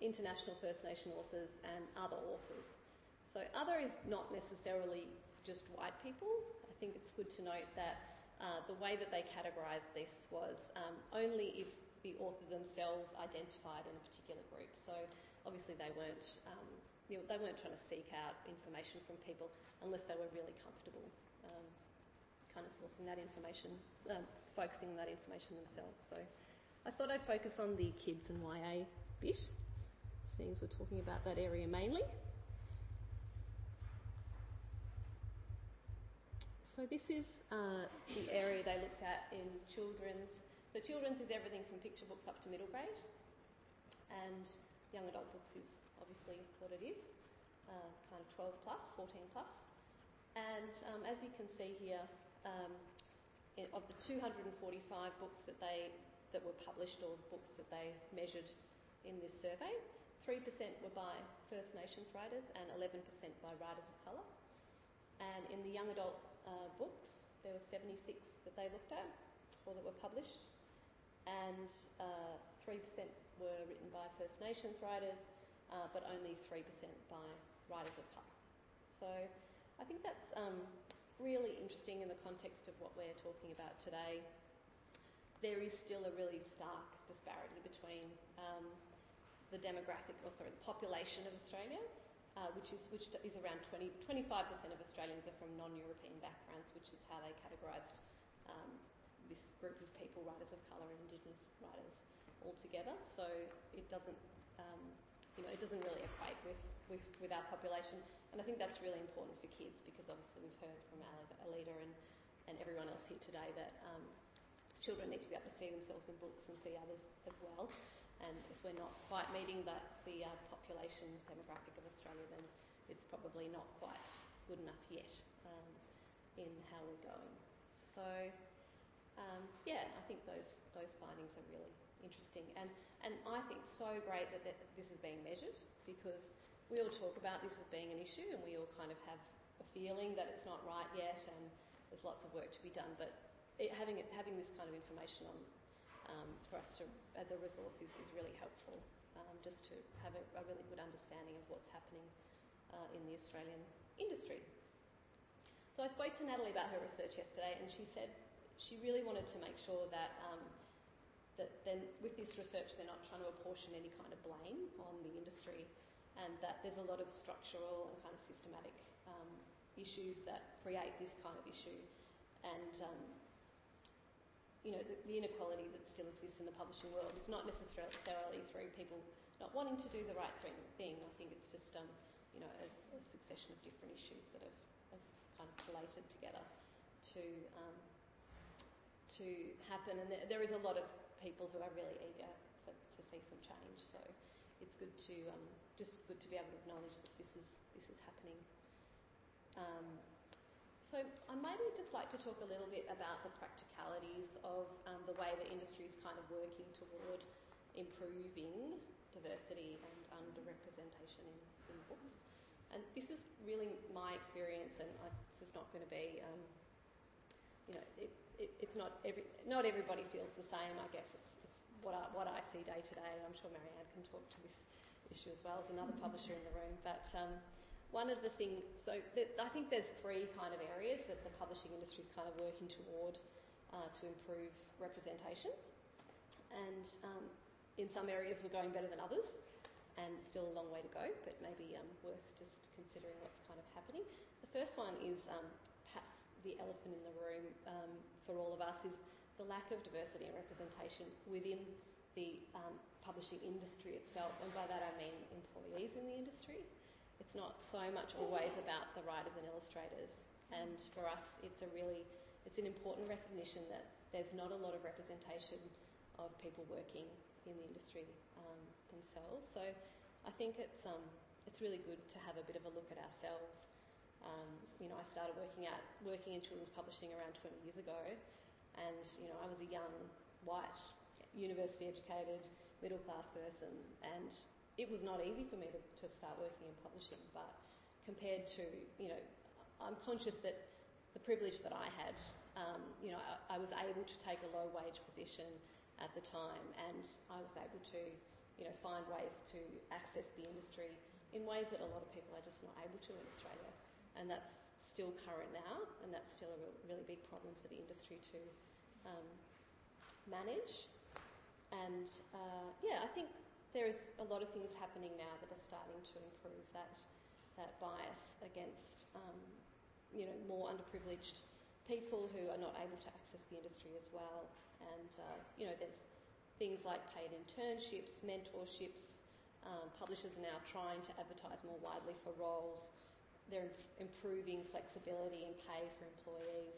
international First Nation authors, and other authors. So, other is not necessarily just white people. I think it's good to note that uh, the way that they categorised this was um, only if the author themselves identified in a particular group. So obviously they weren't, um, you know, they weren't trying to seek out information from people unless they were really comfortable um, kind of sourcing that information, um, focusing on that information themselves. So I thought I'd focus on the kids and YA bit, seeing as we're talking about that area mainly. So this is uh, the area they looked at in children's so children's is everything from picture books up to middle grade, and young adult books is obviously what it is, uh, kind of 12 plus, 14 plus. And um, as you can see here, um, of the 245 books that they that were published or books that they measured in this survey, 3% were by First Nations writers and 11% by writers of colour. And in the young adult uh, books, there were 76 that they looked at or that were published, and uh, 3% were written by First Nations writers, uh, but only 3% by writers of colour. So I think that's um, really interesting in the context of what we're talking about today. There is still a really stark disparity between um, the demographic, or sorry, the population of Australia, uh, which is which is around 20, 25% of Australians are from non-European backgrounds, which is how they categorised um, this group of people, writers of colour and Indigenous writers, all together. So it doesn't, um, you know, it doesn't really equate with, with, with our population. And I think that's really important for kids because obviously we've heard from Alida and, and everyone else here today that um, children need to be able to see themselves in books and see others as well. And if we're not quite meeting that, the uh, population demographic of Australia, then it's probably not quite good enough yet um, in how we're going. So um, yeah, I think those those findings are really interesting, and and I think so great that, that this is being measured because we all talk about this as being an issue, and we all kind of have a feeling that it's not right yet, and there's lots of work to be done. But it, having it, having this kind of information on um, for us to as a resource is, is really helpful, um, just to have a, a, really good understanding of what's happening uh, in the Australian industry. So I spoke to Natalie about her research yesterday, and she said she really wanted to make sure that um, that then with this research they're not trying to apportion any kind of blame on the industry, and that there's a lot of structural and kind of systematic um, issues that create this kind of issue, and um, you know the, the, inequality that still exists in the publishing world is not necessarily through people not wanting to do the right thing. I think it's just um, you know a, a, succession of different issues that have, have kind of collated together to um, to happen, and there, there is a lot of people who are really eager for, to see some change. So it's good to um, just good to be able to acknowledge that this is this is happening. Um, so I maybe just like to talk a little bit about the practicalities of um, the way the industry is kind of working toward improving diversity and underrepresentation in, in books. And this is really my experience, and I, this is not going to be, um, you know, it, it, it's not every, not everybody feels the same. I guess it's, it's what I, what I see day to day. I'm sure Marianne can talk to this issue as well as another publisher in the room. But um, one of the things, so th- I think there's three kind of areas that the publishing industry is kind of working toward uh, to improve representation. And um, in some areas, we're going better than others, and still a long way to go, but maybe um, worth just considering what's kind of happening. The first one is um, the elephant in the room um, for all of us is the lack of diversity and representation within the um, publishing industry itself, and by that I mean employees in the industry. It's not so much always about the writers and illustrators, and for us, it's a really it's an important recognition that there's not a lot of representation of people working in the industry um, themselves. So I think it's um, it's really good to have a bit of a look at ourselves. Um, you know, I started working out working in children's publishing around 20 years ago, and you know, I was a young white university educated middle class person, and it was not easy for me to, to start working in publishing. But compared to you know, I'm conscious that the privilege that I had, um, you know, I, I was able to take a low wage position at the time, and I was able to, you know, find ways to access the industry in ways that a lot of people are just not able to in Australia, and that's still current now, and that's still a real, really big problem for the industry to um, manage. And uh, yeah, I think there is a lot of things happening now that are starting to improve that that bias against um, you know more underprivileged people who are not able to access the industry as well. And, uh, you know, there's things like paid internships, mentorships. Um, publishers are now trying to advertise more widely for roles. They're improving flexibility and pay for employees.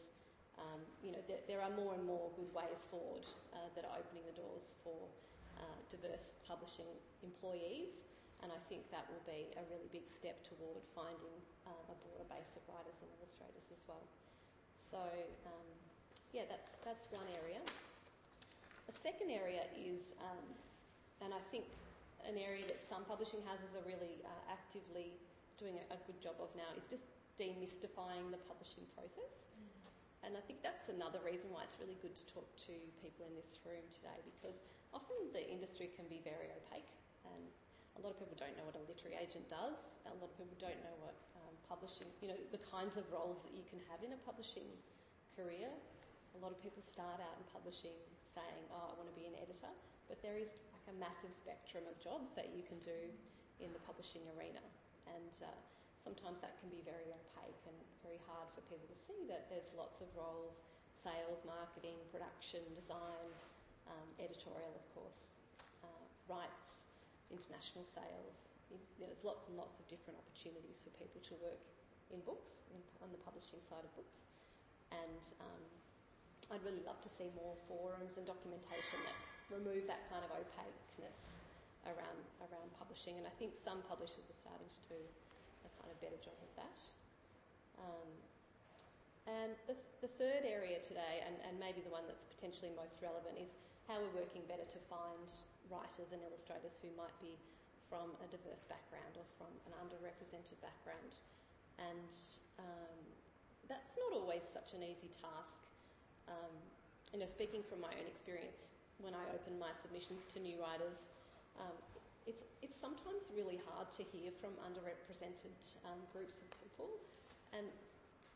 Um, you know, there, there, are more and more good ways forward uh, that are opening the doors for uh, diverse publishing employees, and I think that will be a really big step toward finding uh, a broader base of writers and illustrators as well. So, um, yeah, that's that's one area. A second area is, um, and I think an area that some publishing houses are really uh, actively doing a, a, good job of now is just demystifying the publishing process. Mm. And I think that's another reason why it's really good to talk to people in this room today because often the industry can be very opaque and a lot of people don't know what a literary agent does. A lot of people don't know what um, publishing, you know, the kinds of roles that you can have in a publishing career. A lot of people start out in publishing saying, oh, I want to be an editor, but there is like a massive spectrum of jobs that you can do in the publishing arena. And uh, sometimes that can be very opaque and very hard for people to see that there's lots of roles sales, marketing, production, design, um, editorial, of course, uh, rights, international sales. There's lots and lots of different opportunities for people to work in books, in, on the publishing side of books. And um, I'd really love to see more forums and documentation that remove that kind of opaqueness around around publishing, and I think some publishers are starting to do a kind of better job of that. Um, and the, the third area today, and, and maybe the one that's potentially most relevant, is how we're working better to find writers and illustrators who might be from a diverse background or from an underrepresented background. And um, that's not always such an easy task um, you know, speaking from my own experience, when I open my submissions to new writers, um, it's it's sometimes really hard to hear from underrepresented um, groups of people, and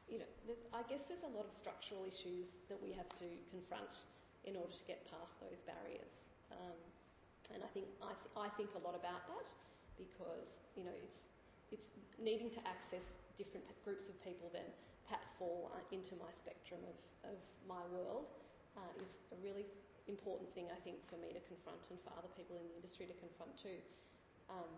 you know, I guess there's a lot of structural issues that we have to confront in order to get past those barriers. Um, and I think I, th- I think a lot about that because you know it's it's needing to access different groups of people than perhaps fall into my spectrum of, of my world uh, is a really important thing, I think, for me to confront and for other people in the industry to confront too. Um,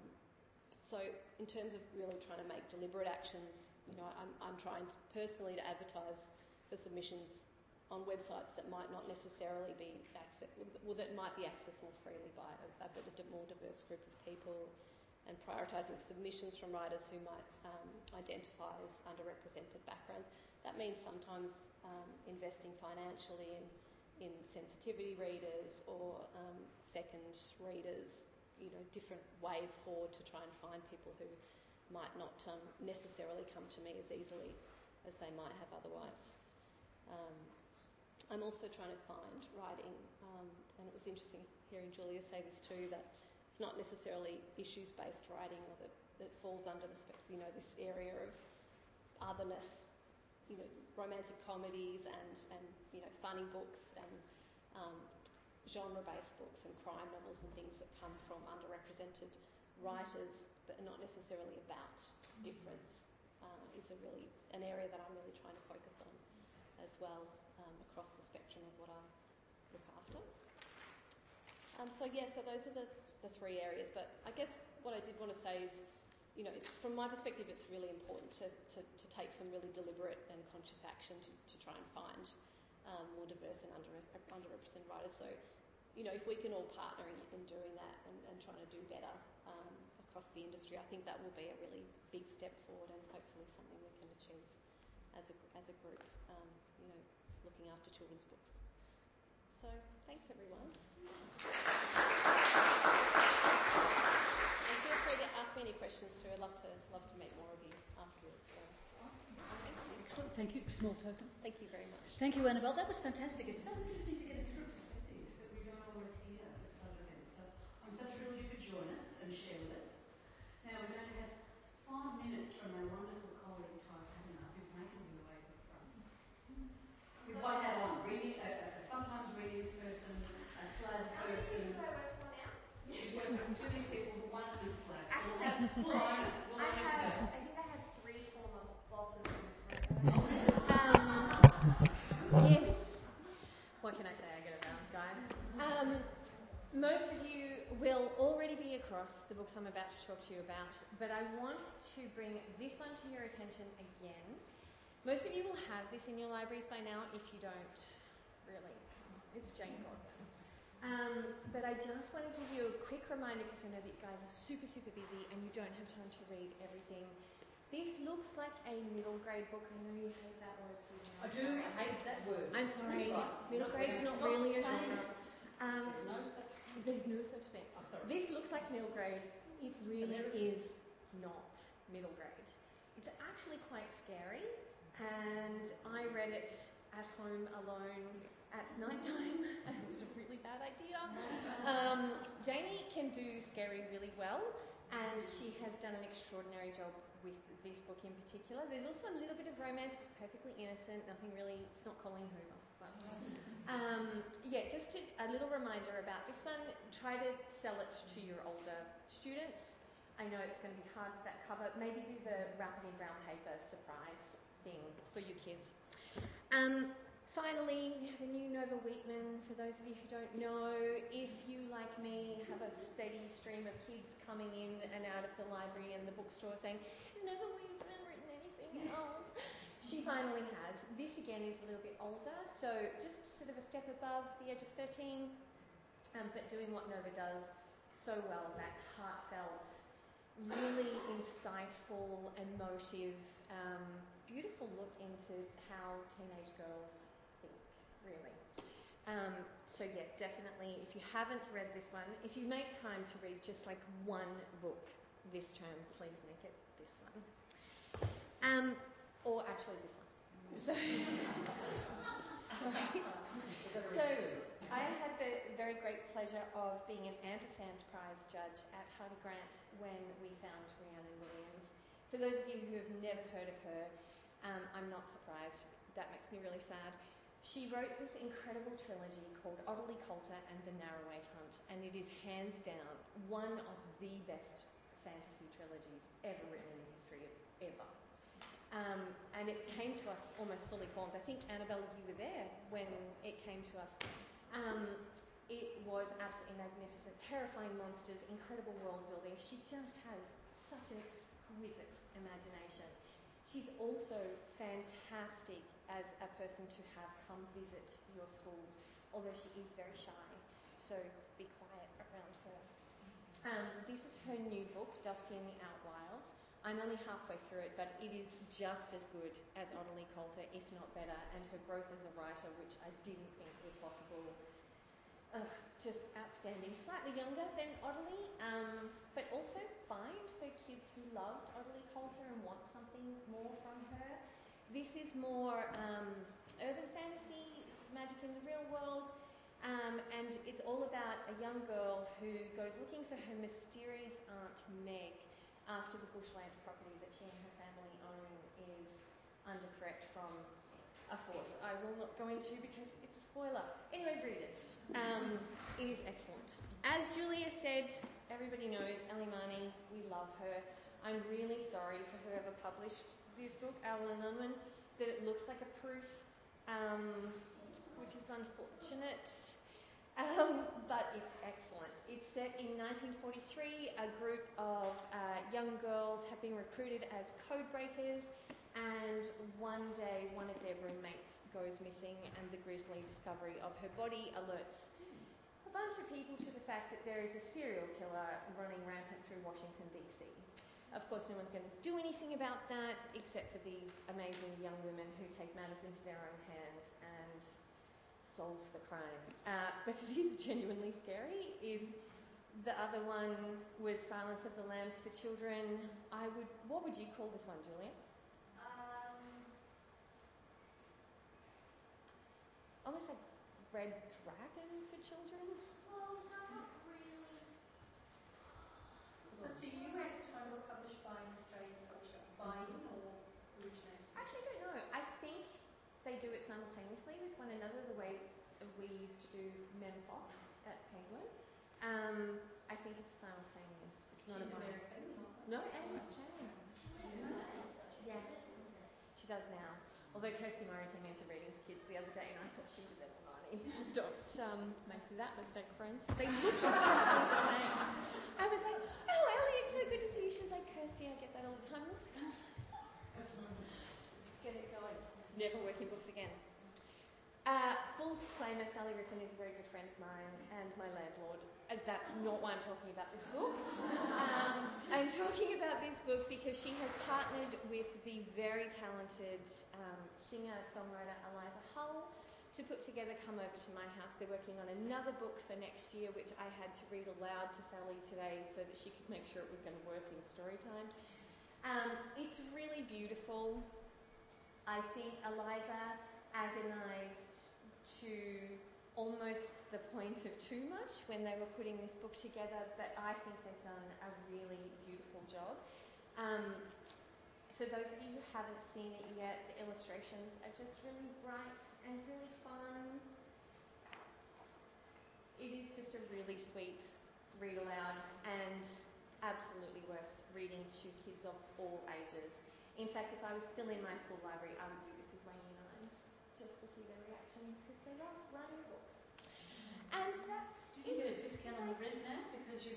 so, in terms of really trying to make deliberate actions, you know, I'm, I'm trying to, personally to advertise for submissions on websites that might not necessarily be access, well, that might be accessed more freely by a, a more diverse group of people and prioritising submissions from writers who might um, identify as underrepresented backgrounds. That means sometimes um, investing financially in, in sensitivity readers or um, second readers, you know, different ways forward to try and find people who might not um, necessarily come to me as easily as they might have otherwise. Um, I'm also trying to find writing, um, and it was interesting hearing Julia say this too, that it's not necessarily issues-based writing or that, that falls under the you know this area of otherness you know, romantic comedies and, and you know, funny books and um, genre-based books and crime novels and things that come from underrepresented writers, but not necessarily about difference, uh, is a really an area that I'm really trying to focus on as well um, across the spectrum of what I look after. Um, so yeah, so those are the, the three areas. But I guess what I did want to say is, you know, from my perspective, it's really important to, to, to take some really deliberate and conscious action to, to try and find um, more diverse and under, underrepresented writers. So, you know, if we can all partner in, in doing that and, and trying to do better um, across the industry, I think that will be a really big step forward and hopefully something we can achieve as a, as a group, um, you know, looking after children's books. So, thanks everyone. And feel free to ask me any questions too. I'd love to love to meet more of you afterwards. So. Excellent. Thank you. Small token. Thank you very much. Thank you, Annabel. That was fantastic. It's so interesting to get a different perspective that we don't always hear at such events. So I'm so thrilled you could join us and share with us. Now we're going to have five minutes from our wonderful colleague Tye Cattanach, who's making her way to the front. With what hat on? Reading, a, a sometimes readings person, a SLAV person. You've worked with too many people, one of them SLAV. So we'll, have, we'll own it. We'll own it today. I think I have three former bosses in this Oh, room. Um, yes. What can I say? I get around, guys. Um, most of you will already be across the books I'm about to talk to you about, but I want to bring this one to your attention again. Most of you will have this in your libraries by now. If you don't, really, it's Jane Godwin. Um, but I just want to give you a quick reminder because I know that you guys are super, super busy and you don't have time to read everything. This looks like a middle grade book. I know you hate that word. I do. I hate that word. I'm sorry. Right. Middle No, grade's it's not really a genre. Um, There's no such there's no such thing. Oh, sorry. This looks like middle grade. It really is not middle grade. It's actually quite scary, and I read it at home alone at nighttime. [laughs] it was a really bad idea. Um, Janie can do scary really well, and she has done an extraordinary job with this book in particular. There's also a little bit of romance. It's perfectly innocent. Nothing really. It's not Colleen Hoover. Um, yeah, just a little reminder about this one. Try to sell it to your older students. I know it's going to be hard with that cover. Maybe do the wrap it in brown paper surprise thing for your kids. Um, finally, we have a new Nova Weetman. For those of you who don't know, if you, like me, have a steady stream of kids coming in and out of the library and the bookstore saying, Has Nova Weetman written anything else? She finally has. This again is a little bit older, so just sort of a step above the age of 13, um, but doing what Nova does so well that heartfelt, really insightful, emotive, um, beautiful look into how teenage girls really. Um, so, yeah, definitely, if you haven't read this one, if you make time to read just like one book this term, please make it this one. Um, or actually this one. So. [laughs] So, I had the very great pleasure of being an Ampersand Prize judge at Hardie Grant when we found Rhiannon Williams. For those of you who have never heard of her, um, I'm not surprised. That makes me really sad. She wrote this incredible trilogy called Ottilie Colter and The Narroway Hunt, and it is hands down one of the best fantasy trilogies ever written in the history of ever. Um, and it came to us almost fully formed. I think, Annabel, you were there when it came to us. Um, it was absolutely magnificent. Terrifying monsters, incredible world building. She just has such an exquisite imagination. She's also fantastic as a person to have come visit your schools, although she is very shy. So be quiet around her. Um, this is her new book, Dusty and the Outwilds. I'm only halfway through it, but it is just as good as Ottilie Colter, if not better, and her growth as a writer, which I didn't think was possible. Uh, just outstanding. Slightly younger than Ottilie, um, but also fine for kids who loved Ottilie Colter and want something more from her. This is more um, urban fantasy, magic in the real world, um, and it's all about a young girl who goes looking for her mysterious aunt Meg after the bushland property that she and her family own is under threat from a force I will not go into because it's a spoiler. Anyway, read it. Um, it is excellent. As Julia said, everybody knows Ellie Marney, we love her. I'm really sorry for whoever published this book, Allen Unwin, that it looks like a proof, um, which is unfortunate. Um, but it's excellent. It's set in 1943. A group of uh, young girls have been recruited as code breakers, and one day one of their roommates goes missing, and the grisly discovery of her body alerts a bunch of people to the fact that there is a serial killer running rampant through Washington, D.C. Of course, no one's going to do anything about that except for these amazing young women who take matters into their own hands and solve the crime. Uh, but it is genuinely scary. If the other one was Silence of the Lambs for Children, I would. What would you call this one, Julia? Um, Almost like Red Dragon for children. well, no, not really. So it's a US title published by an Australian publisher, Binding or originated? Actually, I don't know. I think they do it simultaneously with one another, the way we used to do Mem Fox at Penguin. Um, I think it's simultaneous. It's not She's a. American. No, Alice Chan. Yeah, she does now. Although Kirsty Murray came into readings kids the other day, and I thought she was Marney. [laughs] Don't um, make that mistake, friends. They look exactly the same. I was like, oh, Ellie, it's so good to see you. She was like, Kirsty, I get that all the time. I was like, I'm so sorry. Let's get it going. Never working books again. Uh, full disclaimer, Sally Rippin is a very good friend of mine and my landlord. Uh, that's not why I'm talking about this book. Um, I'm talking about this book because she has partnered with the very talented um, singer-songwriter Eliza Hull to put together Come Over to My House. They're working on another book for next year, which I had to read aloud to Sally today so that she could make sure it was going to work in story time. Um, it's really beautiful. I think Eliza agonised to almost the point of too much when they were putting this book together, but I think they've done a really beautiful job. Um, for those of you who haven't seen it yet, the illustrations are just really bright and really fun. It is just a really sweet read aloud and absolutely worth reading to kids of all ages. In fact, if I was still in my school library, I would do this with my year nines just to see because they love running books. And that's Did you get a discount on the rent now because you?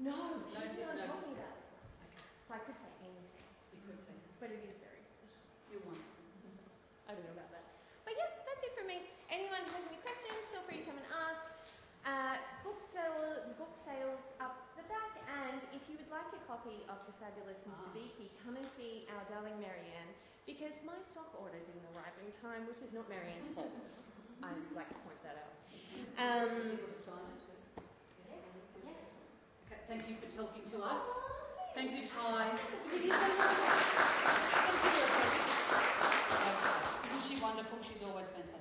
No, she's not no. talking about this one. Okay, So I could say anything, you could say but it is very good. you won. I don't know about that. But yeah, that's it from me. Anyone who has any questions, feel free to come and ask. Uh, book, sale, book sales up the back, and if you would like a copy of The Fabulous Mr. Ah. Beaky, come and see our darling Marianne, because my stock order didn't arrive in time, which is not Marianne's fault. [laughs] I'd like to point that out. Um, you able to sign it too? Yeah. Okay, thank you for talking to us. Thank you, Tye. Isn't she wonderful? She's always fantastic.